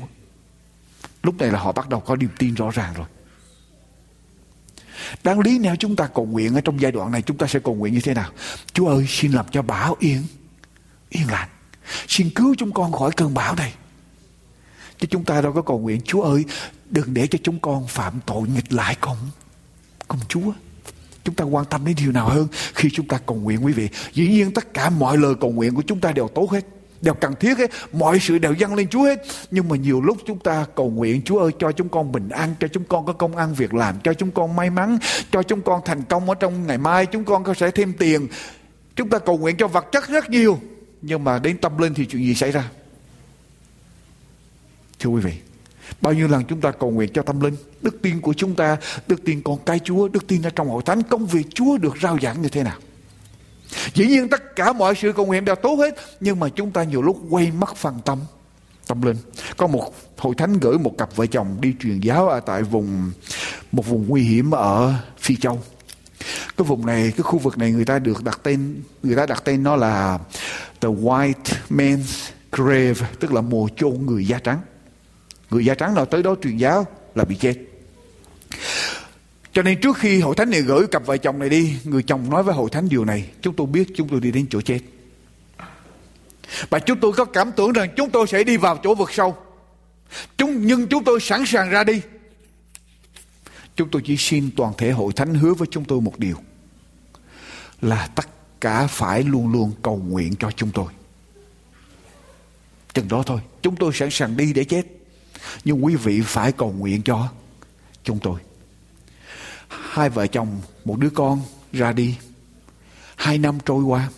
Lúc này là họ bắt đầu có niềm tin rõ ràng rồi. Đáng lý nếu chúng ta cầu nguyện ở trong giai đoạn này chúng ta sẽ cầu nguyện như thế nào? Chúa ơi xin làm cho bão yên, yên lặng. Xin cứu chúng con khỏi cơn bão này. Chứ chúng ta đâu có cầu nguyện Chúa ơi đừng để cho chúng con phạm tội nghịch lại con con Chúa. Chúng ta quan tâm đến điều nào hơn khi chúng ta cầu nguyện quý vị. Dĩ nhiên tất cả mọi lời cầu nguyện của chúng ta đều tốt hết đều cần thiết hết mọi sự đều dâng lên Chúa hết. Nhưng mà nhiều lúc chúng ta cầu nguyện, Chúa ơi, cho chúng con bình an, cho chúng con có công ăn việc làm, cho chúng con may mắn, cho chúng con thành công ở trong ngày mai, chúng con có sẽ thêm tiền. Chúng ta cầu nguyện cho vật chất rất nhiều. Nhưng mà đến tâm linh thì chuyện gì xảy ra? Thưa quý vị, Bao nhiêu lần chúng ta cầu nguyện cho tâm linh? Đức tin của chúng ta, Đức tin con cái Chúa, Đức tin ở trong hội thánh, Công việc Chúa được rao giảng như thế nào? Dĩ nhiên tất cả mọi sự cầu nguyện đều tốt hết Nhưng mà chúng ta nhiều lúc quay mất phần tâm Tâm linh. Có một hội thánh gửi một cặp vợ chồng đi truyền giáo ở tại vùng Một vùng nguy hiểm ở Phi Châu. Cái vùng này, cái khu vực này người ta được đặt tên Người ta đặt tên nó là The White Man's Grave Tức là mồ chôn người da trắng. Người da trắng nào tới đó truyền giáo là bị chết cho nên trước khi hội thánh này gửi cặp vợ chồng này đi, người chồng nói với hội thánh điều này, chúng tôi biết chúng tôi đi đến chỗ chết. Và chúng tôi có cảm tưởng rằng chúng tôi sẽ đi vào chỗ vực sâu. Chúng, nhưng chúng tôi sẵn sàng ra đi. Chúng tôi chỉ xin toàn thể hội thánh hứa với chúng tôi một điều. Là tất cả phải luôn luôn cầu nguyện cho chúng tôi. Chừng đó thôi. Chúng tôi sẵn sàng đi để chết. Nhưng quý vị phải cầu nguyện cho chúng tôi hai vợ chồng, một đứa con ra đi. Hai năm trôi qua.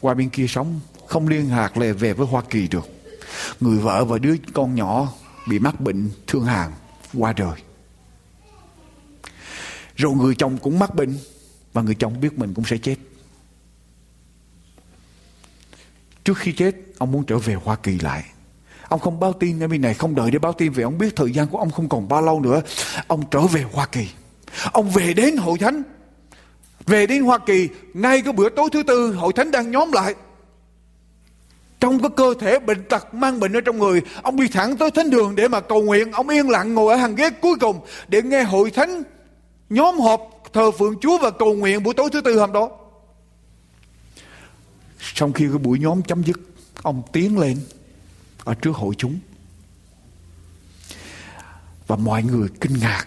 Qua bên kia sống, không liên lạc lề về với hoa kỳ được. Người vợ và đứa con nhỏ bị mắc bệnh thương hàn, qua đời. Rồi người chồng cũng mắc bệnh, và người chồng biết mình cũng sẽ chết. Trước khi chết, ông muốn trở về hoa kỳ lại. Ông không báo tin ở bên này Không đợi để báo tin, vì Ông biết thời gian của ông không còn bao lâu nữa, Ông trở về Hoa Kỳ. Ông về đến hội thánh. Về đến Hoa Kỳ, Ngay cái bữa tối thứ tư, Hội thánh đang nhóm lại. Trong cái cơ thể bệnh tật mang bệnh ở trong người, ông đi thẳng tới thánh đường để mà cầu nguyện. Ông yên lặng ngồi ở hàng ghế cuối cùng để nghe hội thánh nhóm họp thờ phượng chúa và cầu nguyện buổi tối thứ tư hôm đó. Trong khi cái buổi nhóm chấm dứt, ông tiến lên ở trước hội chúng. Và mọi người kinh ngạc,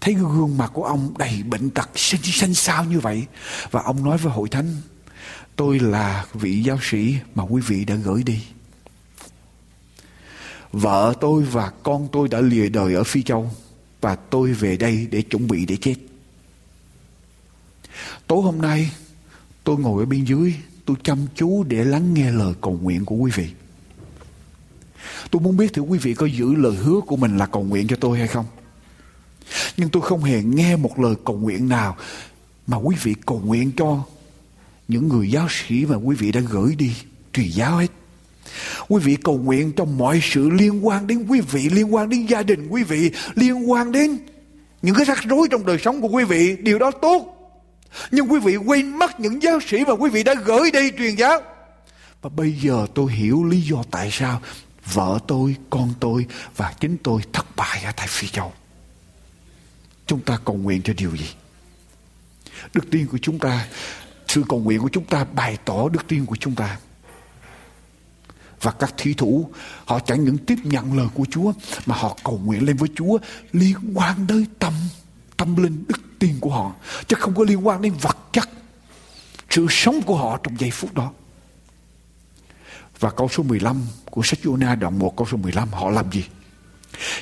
thấy gương mặt của ông đầy bệnh tật xanh xanh xao như vậy. Và ông nói với hội thánh, tôi là vị giáo sĩ mà quý vị đã gửi đi. Vợ tôi và con tôi đã lìa đời ở phi châu và tôi về đây để chuẩn bị để chết. Tối hôm nay, tôi ngồi ở bên dưới, tôi chăm chú để lắng nghe lời cầu nguyện của quý vị. Tôi muốn biết thử quý vị có giữ lời hứa của mình là cầu nguyện cho tôi hay không? Nhưng tôi không hề nghe một lời cầu nguyện nào mà quý vị cầu nguyện cho những người giáo sĩ mà quý vị đã gửi đi truyền giáo hết. Quý vị cầu nguyện cho mọi sự liên quan đến quý vị, liên quan đến gia đình quý vị, liên quan đến những cái rắc rối trong đời sống của quý vị. Điều đó tốt. Nhưng quý vị quên mất những giáo sĩ mà quý vị đã gửi đi truyền giáo. Và bây giờ tôi hiểu lý do tại sao vợ tôi, con tôi và chính tôi thất bại ở tại Phi Châu. Chúng ta cầu nguyện cho điều gì? Đức tin của chúng ta, sự cầu nguyện của chúng ta bày tỏ đức tin của chúng ta. Và các thí thủ họ chẳng những tiếp nhận lời của Chúa mà họ cầu nguyện lên với Chúa liên quan tới tâm tâm linh đức tin của họ chứ không có liên quan đến vật chất sự sống của họ trong giây phút đó và câu số 15 của sách Jonah đoạn 1 câu số 15 họ làm gì?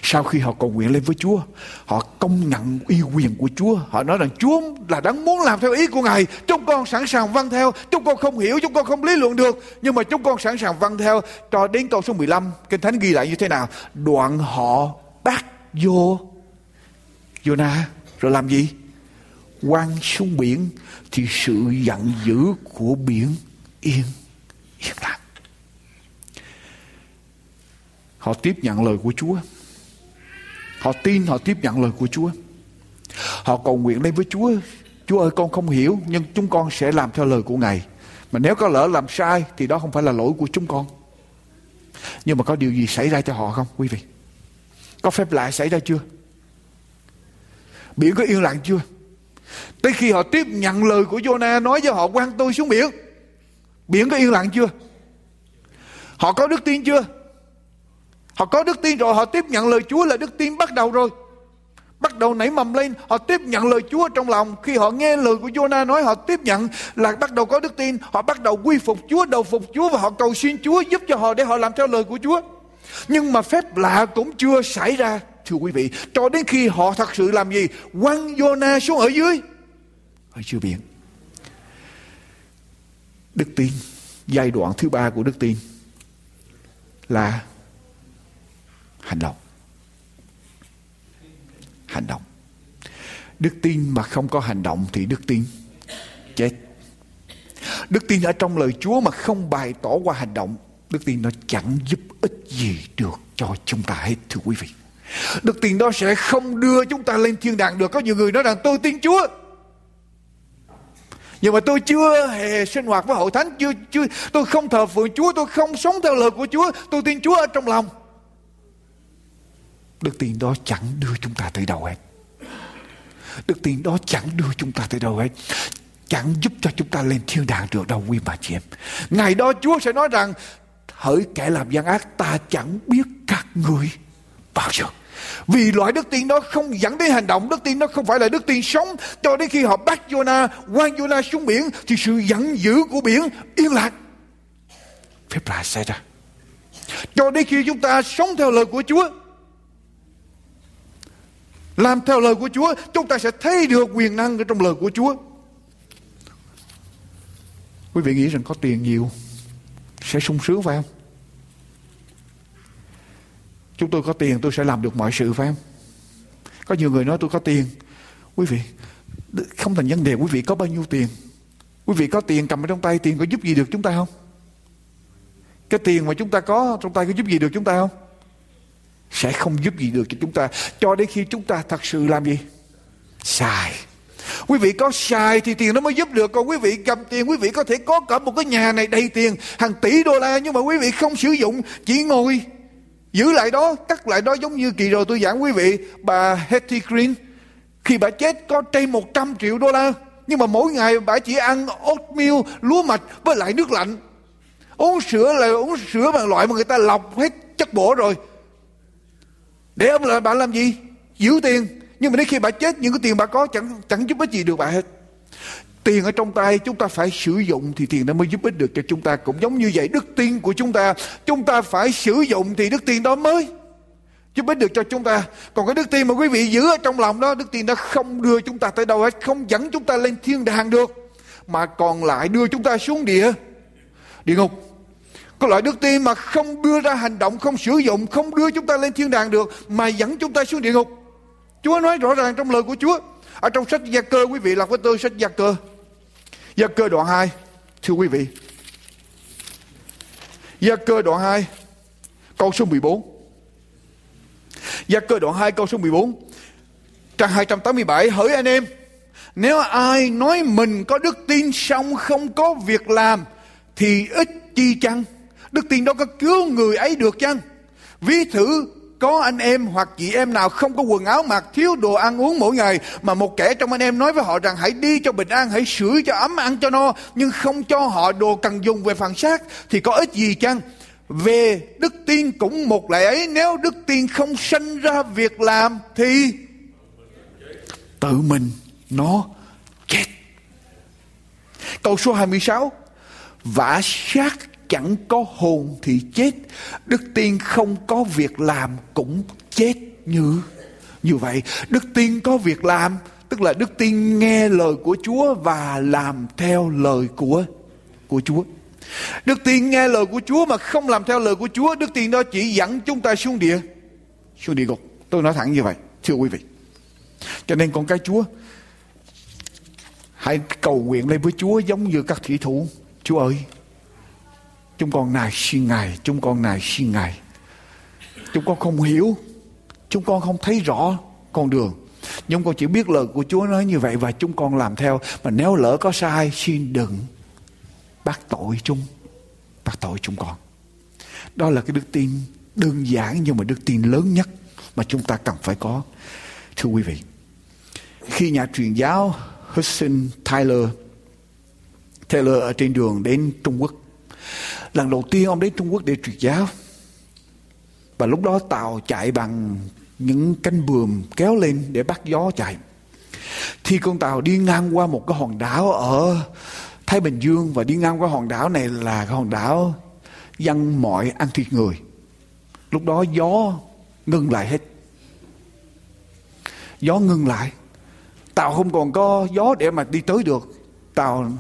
Sau khi họ cầu nguyện lên với Chúa, họ công nhận uy quyền của Chúa. Họ nói rằng Chúa là đáng muốn làm theo ý của Ngài. Chúng con sẵn sàng vâng theo. Chúng con không hiểu, chúng con không lý luận được. Nhưng mà chúng con sẵn sàng vâng theo. Cho đến câu số 15, Kinh Thánh ghi lại như thế nào? Đoạn họ bắt vô Jonah rồi làm gì? Quăng xuống biển thì sự giận dữ của biển yên yên lặng. Họ tiếp nhận lời của Chúa. Họ tin, họ tiếp nhận lời của Chúa. Họ cầu nguyện lên với Chúa. Chúa ơi con không hiểu nhưng chúng con sẽ làm theo lời của Ngài. Mà nếu có lỡ làm sai thì đó không phải là lỗi của chúng con. Nhưng mà có điều gì xảy ra cho họ không quý vị? Có phép lạ xảy ra chưa? Biển có yên lặng chưa? Tới khi họ tiếp nhận lời của Jonah nói cho họ quăng tôi xuống biển. Biển có yên lặng chưa? Họ có đức tin chưa? Họ có đức tin rồi họ tiếp nhận lời Chúa là đức tin bắt đầu rồi. Bắt đầu nảy mầm lên, họ tiếp nhận lời Chúa trong lòng. Khi họ nghe lời của Jonah nói họ tiếp nhận là bắt đầu có đức tin. Họ bắt đầu quy phục Chúa, đầu phục Chúa và họ cầu xin Chúa giúp cho họ để họ làm theo lời của Chúa. Nhưng mà phép lạ cũng chưa xảy ra, thưa quý vị. Cho đến khi họ thật sự làm gì? Quăng Jonah xuống ở dưới. Ở dưới biển. Đức tin, giai đoạn thứ ba của đức tin là hành động hành động đức tin mà không có hành động thì đức tin chết. Đức tin ở trong lời chúa mà không bày tỏ qua hành động, đức tin nó chẳng giúp ích gì được cho chúng ta hết, thưa quý vị. Đức tin đó sẽ không đưa chúng ta lên thiên đàng được. Có nhiều người nói rằng, tôi tin chúa. Nhưng mà tôi chưa hề sinh hoạt với hội thánh, chưa chưa, tôi không thờ phượng chúa, tôi không sống theo lời của chúa, tôi tin chúa ở trong lòng. Đức tin đó chẳng đưa chúng ta tới đâu hết. Đức tin đó chẳng đưa chúng ta tới đâu hết. Chẳng giúp cho chúng ta lên thiên đàng được đâu, quý bà chị em. Ngày đó Chúa sẽ nói rằng, hỡi kẻ làm gian ác, ta chẳng biết các người bao giờ. Vì loại đức tin đó không dẫn đến hành động, Đức tin đó không phải là đức tin sống Cho đến khi họ bắt Jonah, Quang Jonah xuống biển, Thì sự giận dữ của biển yên lặng Phép lạ xảy ra Cho đến khi chúng ta sống theo lời của Chúa làm theo lời của Chúa, chúng ta sẽ thấy được quyền năng ở trong lời của Chúa. Quý vị nghĩ rằng có tiền nhiều sẽ sung sướng phải không? Chúng tôi có tiền tôi sẽ làm được mọi sự phải không? Có nhiều người nói tôi có tiền. Quý vị, không thành vấn đề quý vị có bao nhiêu tiền. Quý vị có tiền cầm ở trong tay tiền có giúp gì được chúng ta không? Cái tiền mà chúng ta có trong tay có giúp gì được chúng ta không? Sẽ không giúp gì được cho chúng ta. Cho đến khi chúng ta thật sự làm gì? Xài quý vị có xài thì tiền nó mới giúp được. Còn quý vị cầm tiền, quý vị có thể có cả một cái nhà này đầy tiền, hàng tỷ đô la. Nhưng mà quý vị không sử dụng, chỉ ngồi, giữ lại đó, cắt lại đó giống như kỳ rồi tôi giảng quý vị. Bà Hetty Green, khi bà chết có trên 100 triệu đô la. Nhưng mà mỗi ngày bà chỉ ăn oatmeal, lúa mạch với lại nước lạnh. Uống sữa là uống sữa bằng loại mà người ta lọc hết chất bổ rồi để ông là bạn làm gì? Giữ tiền. Nhưng mà đến khi bà chết những cái tiền bà có chẳng chẳng giúp ích gì được bà hết. Tiền ở trong tay chúng ta phải sử dụng thì tiền nó mới giúp ích được cho chúng ta. Cũng giống như vậy đức tin của chúng ta. Chúng ta phải sử dụng thì đức tin đó mới giúp ích được cho chúng ta. Còn cái đức tin mà quý vị giữ ở trong lòng đó, đức tin nó không đưa chúng ta tới đâu hết. Không dẫn chúng ta lên thiên đàng được. Mà còn lại đưa chúng ta xuống địa, địa ngục. Có loại đức tin mà không đưa ra hành động, không sử dụng, không đưa chúng ta lên thiên đàng được, mà dẫn chúng ta xuống địa ngục. Chúa nói rõ ràng trong lời của Chúa. Ở trong sách Gia Cơ, quý vị là với tôi sách Gia Cơ. Gia Cơ đoạn 2, thưa quý vị. Gia Cơ đoạn 2, câu số 14. Gia Cơ đoạn 2 câu số 14. Trang 287 hỡi anh em, nếu ai nói mình có đức tin xong không có việc làm thì ít chi chăng? Đức tin đó có cứu người ấy được chăng? Ví thử có anh em hoặc chị em nào không có quần áo mặc, thiếu đồ ăn uống mỗi ngày, mà một kẻ trong anh em nói với họ rằng hãy đi cho bình an, hãy sửa cho ấm ăn cho no, nhưng không cho họ đồ cần dùng về phần xác, thì có ích gì chăng về đức tin cũng một lẽ ấy, nếu đức tin không sanh ra việc làm thì tự mình nó chết câu số 26 vả xác chẳng có hồn thì chết. Đức tiên không có việc làm cũng chết như như vậy, đức tiên có việc làm, tức là đức tiên nghe lời của chúa và làm theo lời của của chúa. Đức tiên nghe lời của chúa mà không làm theo lời của chúa, đức tiên đó chỉ dẫn chúng ta xuống địa xuống địa ngục. Tôi nói thẳng như vậy, thưa quý vị. Cho nên con cái chúa, hãy cầu nguyện lên với chúa giống như các thủy thủ. Chúa ơi Chúng con nài xin Ngài, chúng con nài xin Ngài. Chúng con không hiểu, chúng con không thấy rõ con đường. Nhưng con chỉ biết lời của Chúa nói như vậy và chúng con làm theo. Mà nếu lỡ có sai, xin đừng bắt tội chúng. Bắt tội chúng con. Đó là cái đức tin đơn giản nhưng mà đức tin lớn nhất mà chúng ta cần phải có. Thưa quý vị, khi nhà truyền giáo Hudson Taylor Taylor ở trên đường đến Trung Quốc Lần đầu tiên ông đến Trung Quốc để truyền giáo. Và lúc đó tàu chạy bằng những cánh buồm kéo lên để bắt gió chạy. Khi con tàu đi ngang qua một cái hòn đảo ở Thái Bình Dương và đi ngang qua hòn đảo này là cái hòn đảo dân mọi ăn thịt người. Lúc đó gió ngưng lại hết. Gió ngưng lại. Tàu không còn có gió để mà đi tới được. Tàu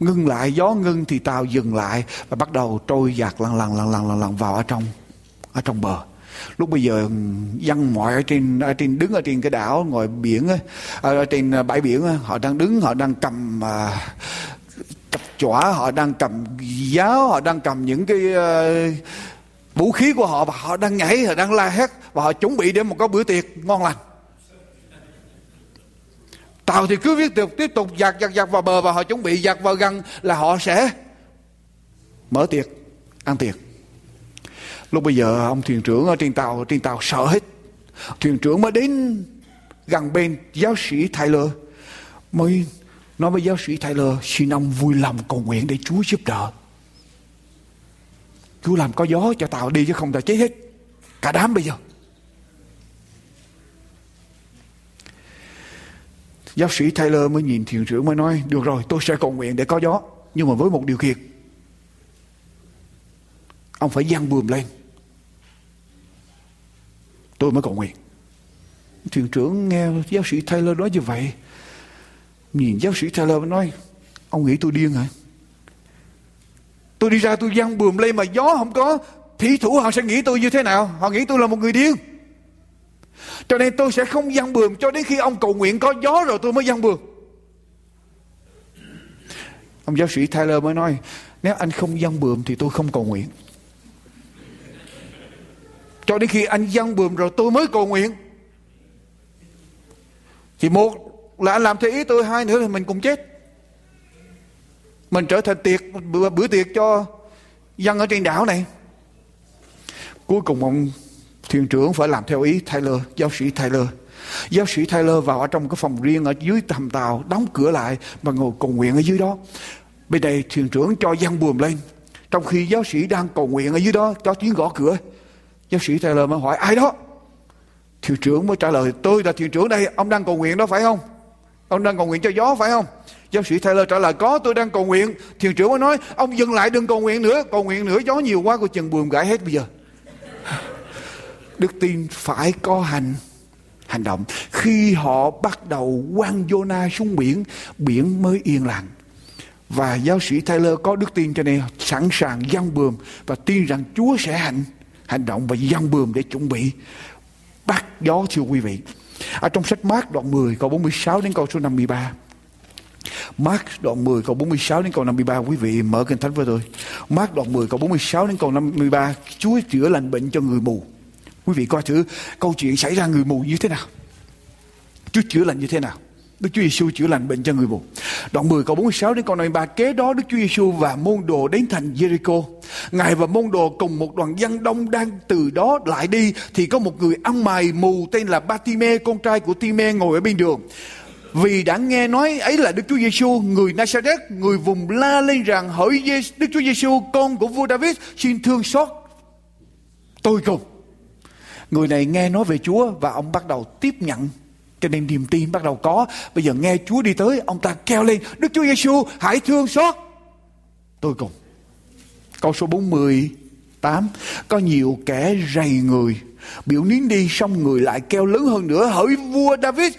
ngưng lại gió ngưng thì tàu dừng lại và bắt đầu trôi giạt lần lần lần lần lần lần vào ở trong ở trong bờ. Lúc bây giờ dân mọi ở trên ở trên đứng ở trên cái đảo ngồi biển ở trên bãi biển họ đang đứng họ đang cầm uh, cặp chỏa họ đang cầm giáo họ đang cầm những cái uh, vũ khí của họ và họ đang nhảy họ đang la hét và họ chuẩn bị để một cái bữa tiệc ngon lành. Tàu thì cứ viết tục tiếp tục giặt giặt giặt vào bờ và họ chuẩn bị giặt vào gần là họ sẽ mở tiệc, ăn tiệc. Lúc bây giờ ông thuyền trưởng ở trên tàu, trên tàu sợ hết. Thuyền trưởng mới đến gần bên giáo sĩ Tyler mới nói với giáo sĩ Tyler xin ông vui lòng cầu nguyện để Chúa giúp đỡ. Chúa làm có gió cho tàu đi chứ không là chết hết. Cả đám bây giờ. Giáo sĩ Taylor mới nhìn thuyền trưởng mới nói, Được rồi, tôi sẽ cầu nguyện để có gió, Nhưng mà với một điều kiện. Ông phải giăng buồm lên. Tôi mới cầu nguyện. Thuyền trưởng nghe giáo sĩ Taylor nói như vậy, Nhìn giáo sĩ Taylor mới nói, Ông nghĩ tôi điên hả? Tôi đi ra tôi giăng buồm lên mà gió không có Thủy thủ họ sẽ nghĩ tôi như thế nào? Họ nghĩ tôi là một người điên cho nên tôi sẽ không giăng bường cho đến khi ông cầu nguyện có gió rồi tôi mới giăng bường. Ông giáo sĩ Tyler mới nói, nếu anh không giăng bường thì tôi không cầu nguyện. Cho đến khi anh giăng bường rồi tôi mới cầu nguyện. Thì một là anh làm theo ý tôi, hai nữa là mình cùng chết. Mình trở thành tiệc bữa, bữa tiệc cho dân ở trên đảo này. Cuối cùng ông Thuyền trưởng phải làm theo ý Taylor, giáo sĩ Taylor. Giáo sĩ Taylor vào ở trong cái phòng riêng ở dưới hầm tàu, đóng cửa lại và ngồi cầu nguyện ở dưới đó. Bên đây thuyền trưởng cho dân buồm lên. Trong khi giáo sĩ đang cầu nguyện ở dưới đó, cho tiếng gõ cửa. Giáo sĩ Taylor mới hỏi ai đó? Thuyền trưởng mới trả lời tôi là thuyền trưởng đây, ông đang cầu nguyện đó phải không? Ông đang cầu nguyện cho gió phải không? Giáo sĩ Taylor trả lời có tôi đang cầu nguyện. Thuyền trưởng mới nói ông dừng lại đừng cầu nguyện nữa, cầu nguyện nữa gió nhiều quá coi chừng buồm gãy hết bây giờ đức tin phải có hành hành động khi họ bắt đầu quăng Jonah xuống biển biển mới yên lặng và giáo sĩ Taylor có đức tin cho nên sẵn sàng giăng bườm và tin rằng Chúa sẽ hành hành động và giăng bườm để chuẩn bị bắt gió, thưa quý vị. Ở trong sách Mark đoạn 10 câu 46 đến câu số 53. Mark đoạn 10 câu 46 đến câu 53 quý vị mở kinh thánh với tôi. Mark đoạn 10 câu 46 đến câu 53 Chúa chữa lành bệnh cho người mù. Quý vị coi thử câu chuyện xảy ra người mù như thế nào. Chúa chữa lành như thế nào. Đức Chúa Giêsu chữa lành bệnh cho người mù. Đoạn 10 câu 46 đến câu 53 kế đó Đức Chúa Giêsu và môn đồ đến thành Jericho. Ngài và môn đồ cùng một đoàn dân đông đang từ đó lại đi thì có một người ăn mày mù tên là Batime con trai của Time ngồi ở bên đường. Vì đã nghe nói ấy là Đức Chúa Giêsu người Nazareth, người vùng la lên rằng hỡi Đức Chúa Giêsu con của vua David xin thương xót tôi cùng. Người này nghe nói về Chúa và ông bắt đầu tiếp nhận cho nên niềm tin bắt đầu có. Bây giờ nghe Chúa đi tới, ông ta kêu lên, Đức Chúa Giêsu hãy thương xót tôi cùng. Câu số 48, có nhiều kẻ rầy người, biểu nín đi xong người lại kêu lớn hơn nữa, hỡi vua David,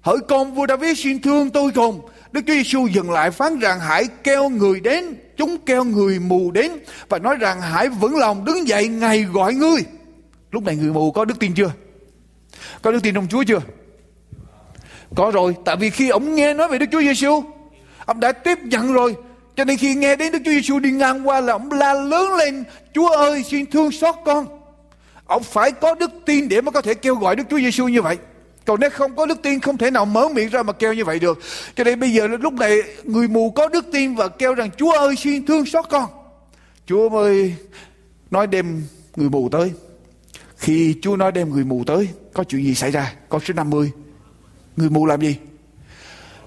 hỡi con vua David xin thương tôi cùng. Đức Chúa Giêsu dừng lại phán rằng hãy kêu người đến, chúng kêu người mù đến và nói rằng hãy vững lòng đứng dậy ngày gọi ngươi. Lúc này người mù có đức tin chưa? Có đức tin trong Chúa chưa? Có rồi, tại vì khi ông nghe nói về Đức Chúa Giêsu, ông đã tiếp nhận rồi. Cho nên khi nghe đến Đức Chúa Giêsu đi ngang qua là ông la lớn lên, Chúa ơi xin thương xót con. Ông phải có đức tin để mà có thể kêu gọi Đức Chúa Giêsu như vậy. Còn nếu không có đức tin không thể nào mở miệng ra mà kêu như vậy được. Cho nên bây giờ lúc này người mù có đức tin và kêu rằng Chúa ơi xin thương xót con. Chúa ơi nói đem người mù tới. Khi Chúa nói đem người mù tới, có chuyện gì xảy ra? Câu số 50. Người mù làm gì?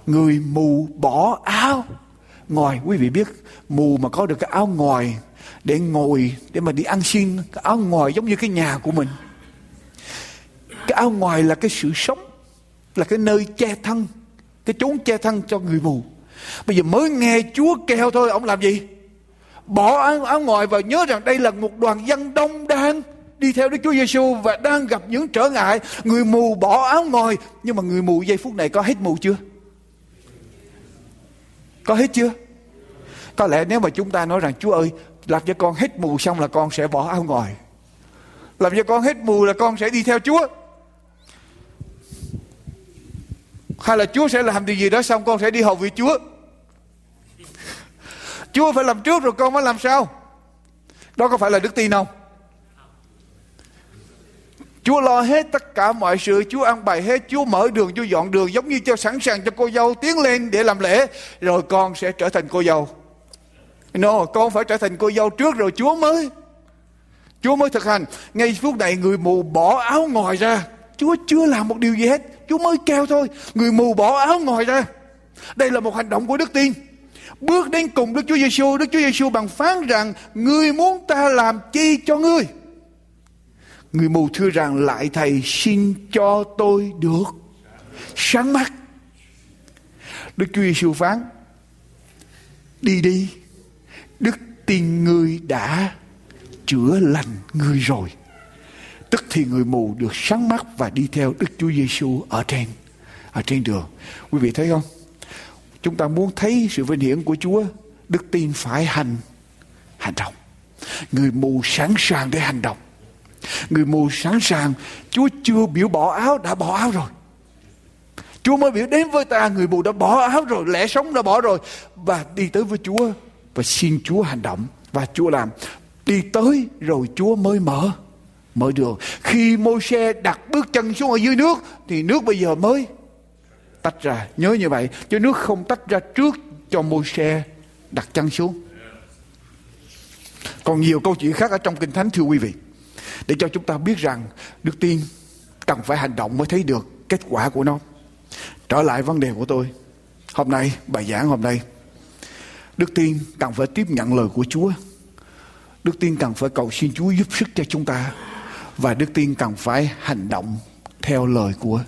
Người mù bỏ áo ngồi Quý vị biết mù mà có được cái áo ngồi để ngồi, để mà đi ăn xin. Cái áo ngồi giống như cái nhà của mình. Cái áo ngoài là cái sự sống, là cái nơi che thân, cái chốn che thân cho người mù. Bây giờ mới nghe Chúa kêu thôi, ông làm gì? Bỏ áo, áo ngoài và nhớ rằng đây là một đoàn dân đông đang đi theo Đức Chúa Giêsu và đang gặp những trở ngại. Người mù bỏ áo ngồi, nhưng mà người mù giây phút này có hết mù chưa? Có hết chưa? Có lẽ nếu mà chúng ta nói rằng Chúa ơi, làm cho con hết mù xong là con sẽ bỏ áo ngồi. Làm cho con hết mù là con sẽ đi theo Chúa. Hay là Chúa sẽ làm điều gì đó xong con sẽ đi hầu vị Chúa. Chúa phải làm trước rồi con mới làm sao? Đó có phải là đức tin không? Chúa lo hết tất cả mọi sự, Chúa ăn bài hết, Chúa mở đường, Chúa dọn đường giống như cho sẵn sàng cho cô dâu tiến lên để làm lễ, rồi con sẽ trở thành cô dâu. No, con phải trở thành cô dâu trước rồi Chúa mới. Chúa mới thực hành. Ngay phút này người mù bỏ áo ngoài ra. Chúa chưa làm một điều gì hết. Chúa mới kêu thôi. Người mù bỏ áo ngoài ra. Đây là một hành động của đức tin. Bước đến cùng Đức Chúa Giêsu, Đức Chúa Giêsu bằng phán rằng: Ngươi muốn ta làm chi cho ngươi? Người mù thưa rằng lại thầy xin cho tôi được sáng mắt. Đức Chúa Giêsu phán đi đi đức tin ngươi đã chữa lành ngươi rồi. Tức thì người mù được sáng mắt và đi theo Đức Chúa Giêsu ở trên ở trên đường. Quý vị thấy không? Chúng ta muốn thấy sự vinh hiển của Chúa, đức tin phải hành hành động. Người mù sẵn sàng để hành động. Người mù sẵn sàng. Chúa chưa biểu bỏ áo, đã bỏ áo rồi. Chúa mới biểu đến với ta, Người mù đã bỏ áo rồi, Lẽ sống đã bỏ rồi. Và đi tới với Chúa, Và xin Chúa hành động. Và Chúa làm. Đi tới rồi Chúa mới mở Mở đường. Khi môi xe đặt bước chân xuống ở dưới nước, Thì nước bây giờ mới tách ra. Nhớ như vậy, Chứ nước không tách ra trước cho môi xe đặt chân xuống. Còn nhiều câu chuyện khác ở trong Kinh Thánh, thưa quý vị để cho chúng ta biết rằng đức tin cần phải hành động mới thấy được kết quả của nó. Trở lại vấn đề của tôi. Hôm nay, bài giảng hôm nay, đức tin cần phải tiếp nhận lời của chúa. Đức tin cần phải cầu xin chúa giúp sức cho chúng ta và đức tin cần phải hành động theo lời của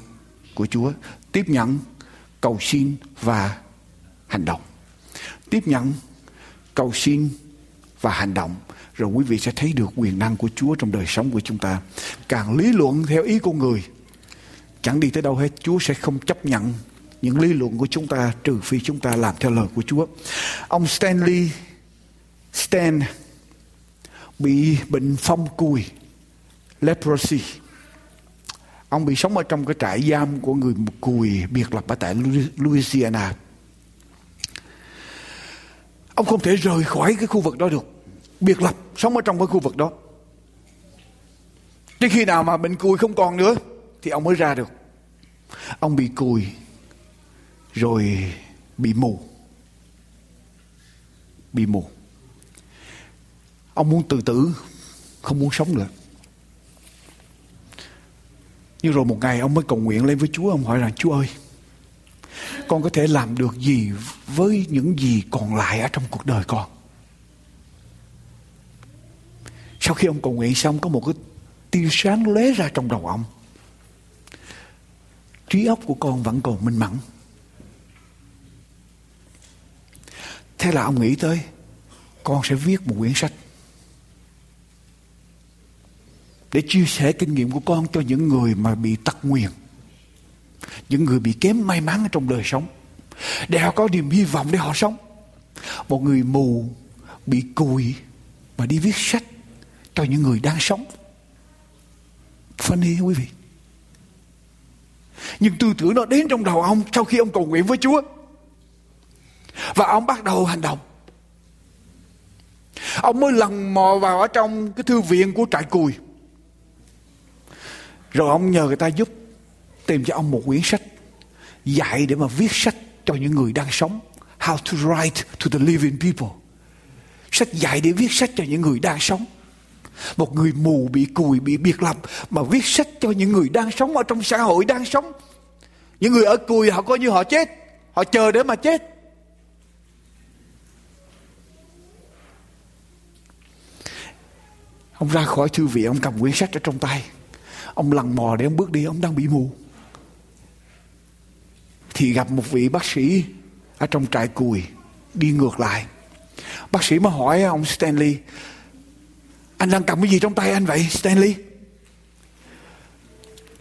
của chúa, tiếp nhận, cầu xin và hành động. Tiếp nhận, cầu xin và hành động rồi quý vị sẽ thấy được quyền năng của Chúa trong đời sống của chúng ta. Càng lý luận theo ý của người, chẳng đi tới đâu hết, Chúa sẽ không chấp nhận những lý luận của chúng ta trừ phi chúng ta làm theo lời của Chúa. Ông Stanley Stan bị bệnh phong cùi leprosy. Ông bị sống ở trong cái trại giam của người cùi biệt lập ở tại Louisiana. Ông không thể rời khỏi cái khu vực đó được. Biệt lập sống ở trong cái khu vực đó. Đến khi nào mà bệnh cùi không còn nữa thì ông mới ra được. Ông bị cùi rồi bị mù. Bị mù. Ông muốn tự tử, không muốn sống nữa. Nhưng rồi một ngày ông mới cầu nguyện lên với Chúa, ông hỏi rằng Chúa ơi, con có thể làm được gì với những gì còn lại ở trong cuộc đời con? Sau khi ông cầu nguyện xong, có một cái tia sáng lóe ra trong đầu ông. Trí óc của con vẫn còn minh mẫn. Thế là ông nghĩ tới, con sẽ viết một quyển sách để chia sẻ kinh nghiệm của con cho những người mà bị tật nguyền, những người bị kém may mắn trong đời sống, để họ có niềm hy vọng để họ sống một người mù, bị cùi mà đi viết sách cho những người đang sống funny quý vị nhưng tư tưởng nó đến trong đầu ông sau khi ông cầu nguyện với Chúa và ông bắt đầu hành động ông mới lần mò vào ở trong cái thư viện của trại cùi rồi ông nhờ người ta giúp tìm cho ông một quyển sách dạy để mà viết sách cho những người đang sống. How to write to the living people. Sách dạy để viết sách cho những người đang sống. Một người mù bị cùi, bị biệt lập mà viết sách cho những người đang sống ở trong xã hội đang sống. Những người ở cùi họ coi như họ chết. Họ chờ để mà chết. Ông ra khỏi thư viện, ông cầm quyển sách ở trong tay. Ông lằn mò để ông bước đi Ông đang bị mù Thì gặp một vị bác sĩ Ở trong trại cùi Đi ngược lại Bác sĩ mới hỏi ông Stanley anh đang cầm cái gì trong tay anh vậy, Stanley?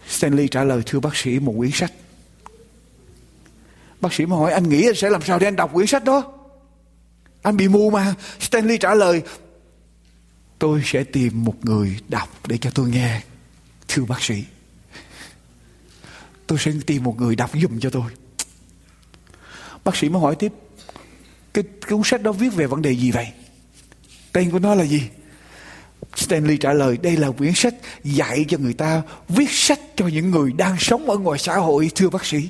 Stanley trả lời, thưa bác sĩ, một quyển sách. Bác sĩ mới hỏi, anh nghĩ anh sẽ làm sao để anh đọc quyển sách đó? Anh bị mù mà. Stanley trả lời, Tôi sẽ tìm một người đọc để cho tôi nghe, Thưa bác sĩ. Tôi sẽ tìm một người đọc giùm cho tôi. Bác sĩ mới hỏi tiếp, cái cuốn sách đó viết về vấn đề gì vậy? Tên của nó là gì? Stanley trả lời đây là quyển sách dạy cho người ta viết sách cho những người đang sống ở ngoài xã hội thưa bác sĩ.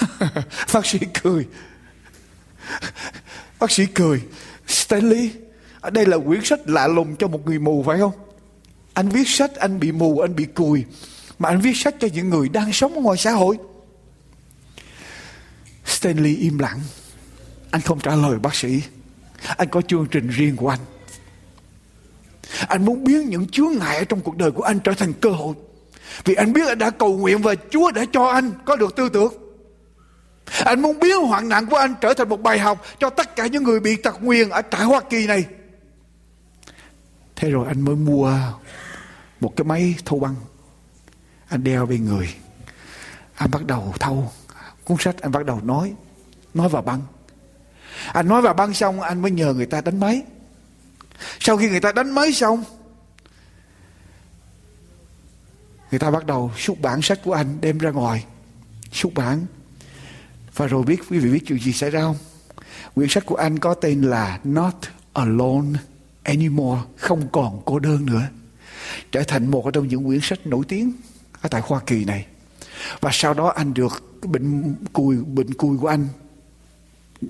bác sĩ cười. Bác sĩ cười. Stanley, đây là quyển sách lạ lùng cho một người mù phải không? Anh viết sách, anh bị mù, anh bị cùi. Mà anh viết sách cho những người đang sống ở ngoài xã hội. Stanley im lặng. Anh không trả lời bác sĩ. Anh có chương trình riêng của anh. Anh muốn biến những chướng ngại ở trong cuộc đời của anh trở thành cơ hội. Vì anh biết anh đã cầu nguyện và Chúa đã cho anh có được tư tưởng. Anh muốn biến hoạn nạn của anh trở thành một bài học cho tất cả những người bị tật nguyền ở tại Hoa Kỳ này. Thế rồi anh mới mua một cái máy thâu băng anh đeo bên người anh bắt đầu thâu cuốn sách anh bắt đầu nói nói vào băng anh nói vào băng xong, anh mới nhờ người ta đánh máy sau khi người ta đánh máy xong, người ta bắt đầu xuất bản sách của anh đem ra ngoài xuất bản và rồi biết, quý vị biết chuyện gì xảy ra không quyển sách của anh có tên là Not Alone Anymore, không còn cô đơn nữa trở thành một trong những quyển sách nổi tiếng ở tại Hoa Kỳ này. Và sau đó anh được cái bệnh cùi bệnh cùi của anh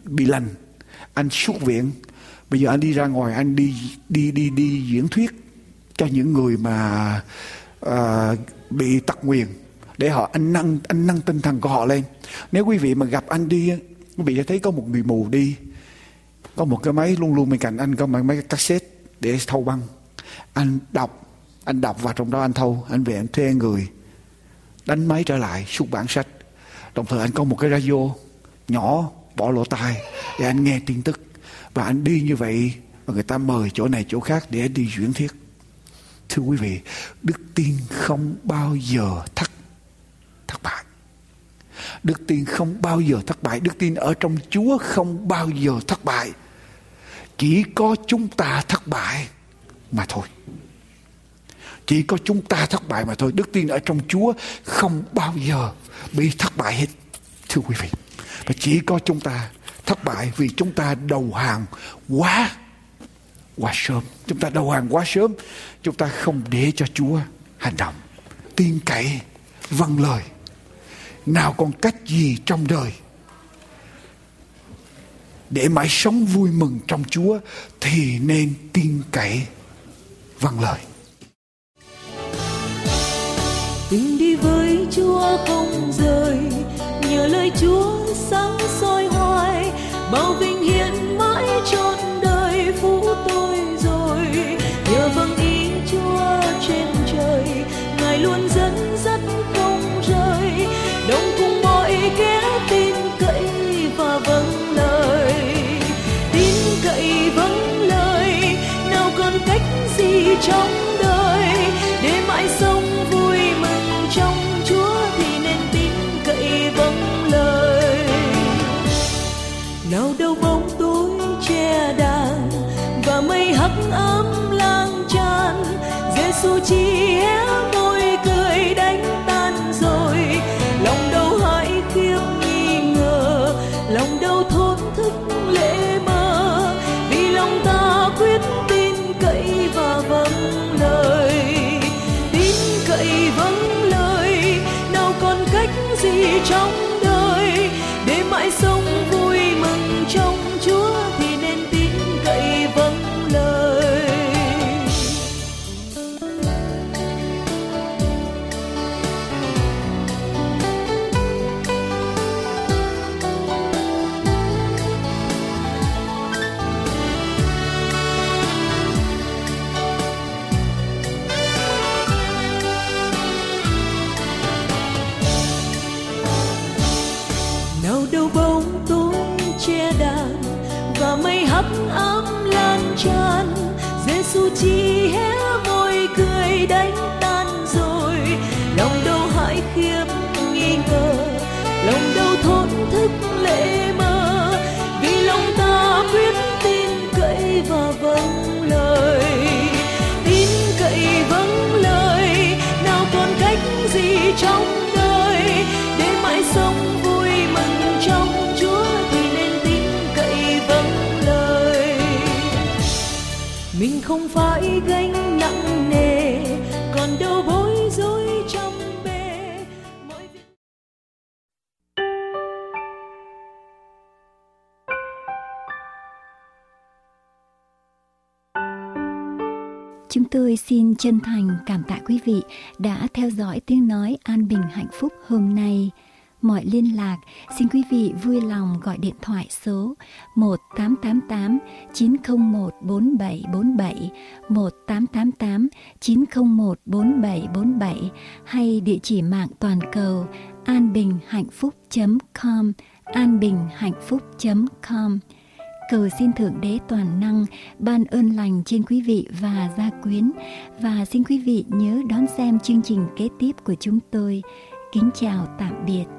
bị lành. Anh xuất viện. Bây giờ anh đi ra ngoài anh đi đi đi đi diễn thuyết cho những người mà uh, bị tật nguyền để họ anh nâng anh nâng tinh thần của họ lên. Nếu quý vị mà gặp anh đi quý vị sẽ thấy có một người mù đi có một cái máy luôn luôn bên cạnh anh có một máy cassette để thâu băng. Anh đọc anh đọc vào trong đó anh thâu anh về anh thuê người đánh máy trở lại xuất bản sách. Đồng thời anh có một cái radio nhỏ bỏ lỗ tai để anh nghe tin tức và anh đi như vậy và người ta mời chỗ này chỗ khác để anh đi chuyển thiết thưa quý vị, đức tin không bao giờ thất thất bại. Đức tin không bao giờ thất bại. Đức tin ở trong chúa không bao giờ thất bại. Chỉ có chúng ta thất bại mà thôi. Chỉ có chúng ta thất bại mà thôi. Đức tin ở trong chúa không bao giờ bị thất bại hết. Thưa quý vị, và chỉ có chúng ta thất bại vì chúng ta đầu hàng quá quá sớm. Chúng ta đầu hàng quá sớm chúng ta không để cho chúa hành động. Tin cậy vâng lời. Nào còn cách gì trong đời để mãi sống vui mừng trong Chúa thì nên tin cậy vâng lời. Tình đi với Chúa không rời, nhờ lời Chúa sáng soi hoài, bao vinh hiển mãi trọn đời phú tôi rồi. Nhờ vâng ý Chúa trên trời, Ngài luôn dẫn dắt không rời, đồng cùng mọi kẻ tin cậy và vâng lời. Tin cậy vâng lời, nào còn cách gì trong Giêsu chỉ chỉ hé môi cười đánh không phải gánh nặng nề, còn đâu bối rối trong bề mọi việc Chúng tôi xin chân thành cảm tạ quý vị đã theo dõi tiếng nói an bình hạnh phúc hôm nay. Mọi liên lạc, xin quý vị vui lòng gọi điện thoại số 1888 901 4747, 1888 901 4747 hay địa chỉ mạng toàn cầu anbinhhạnhphúc.com, anbinhhạnhphúc.com. Cầu xin Thượng Đế toàn năng ban ơn lành trên quý vị và gia quyến và xin quý vị nhớ đón xem chương trình kế tiếp của chúng tôi. Kính chào tạm biệt.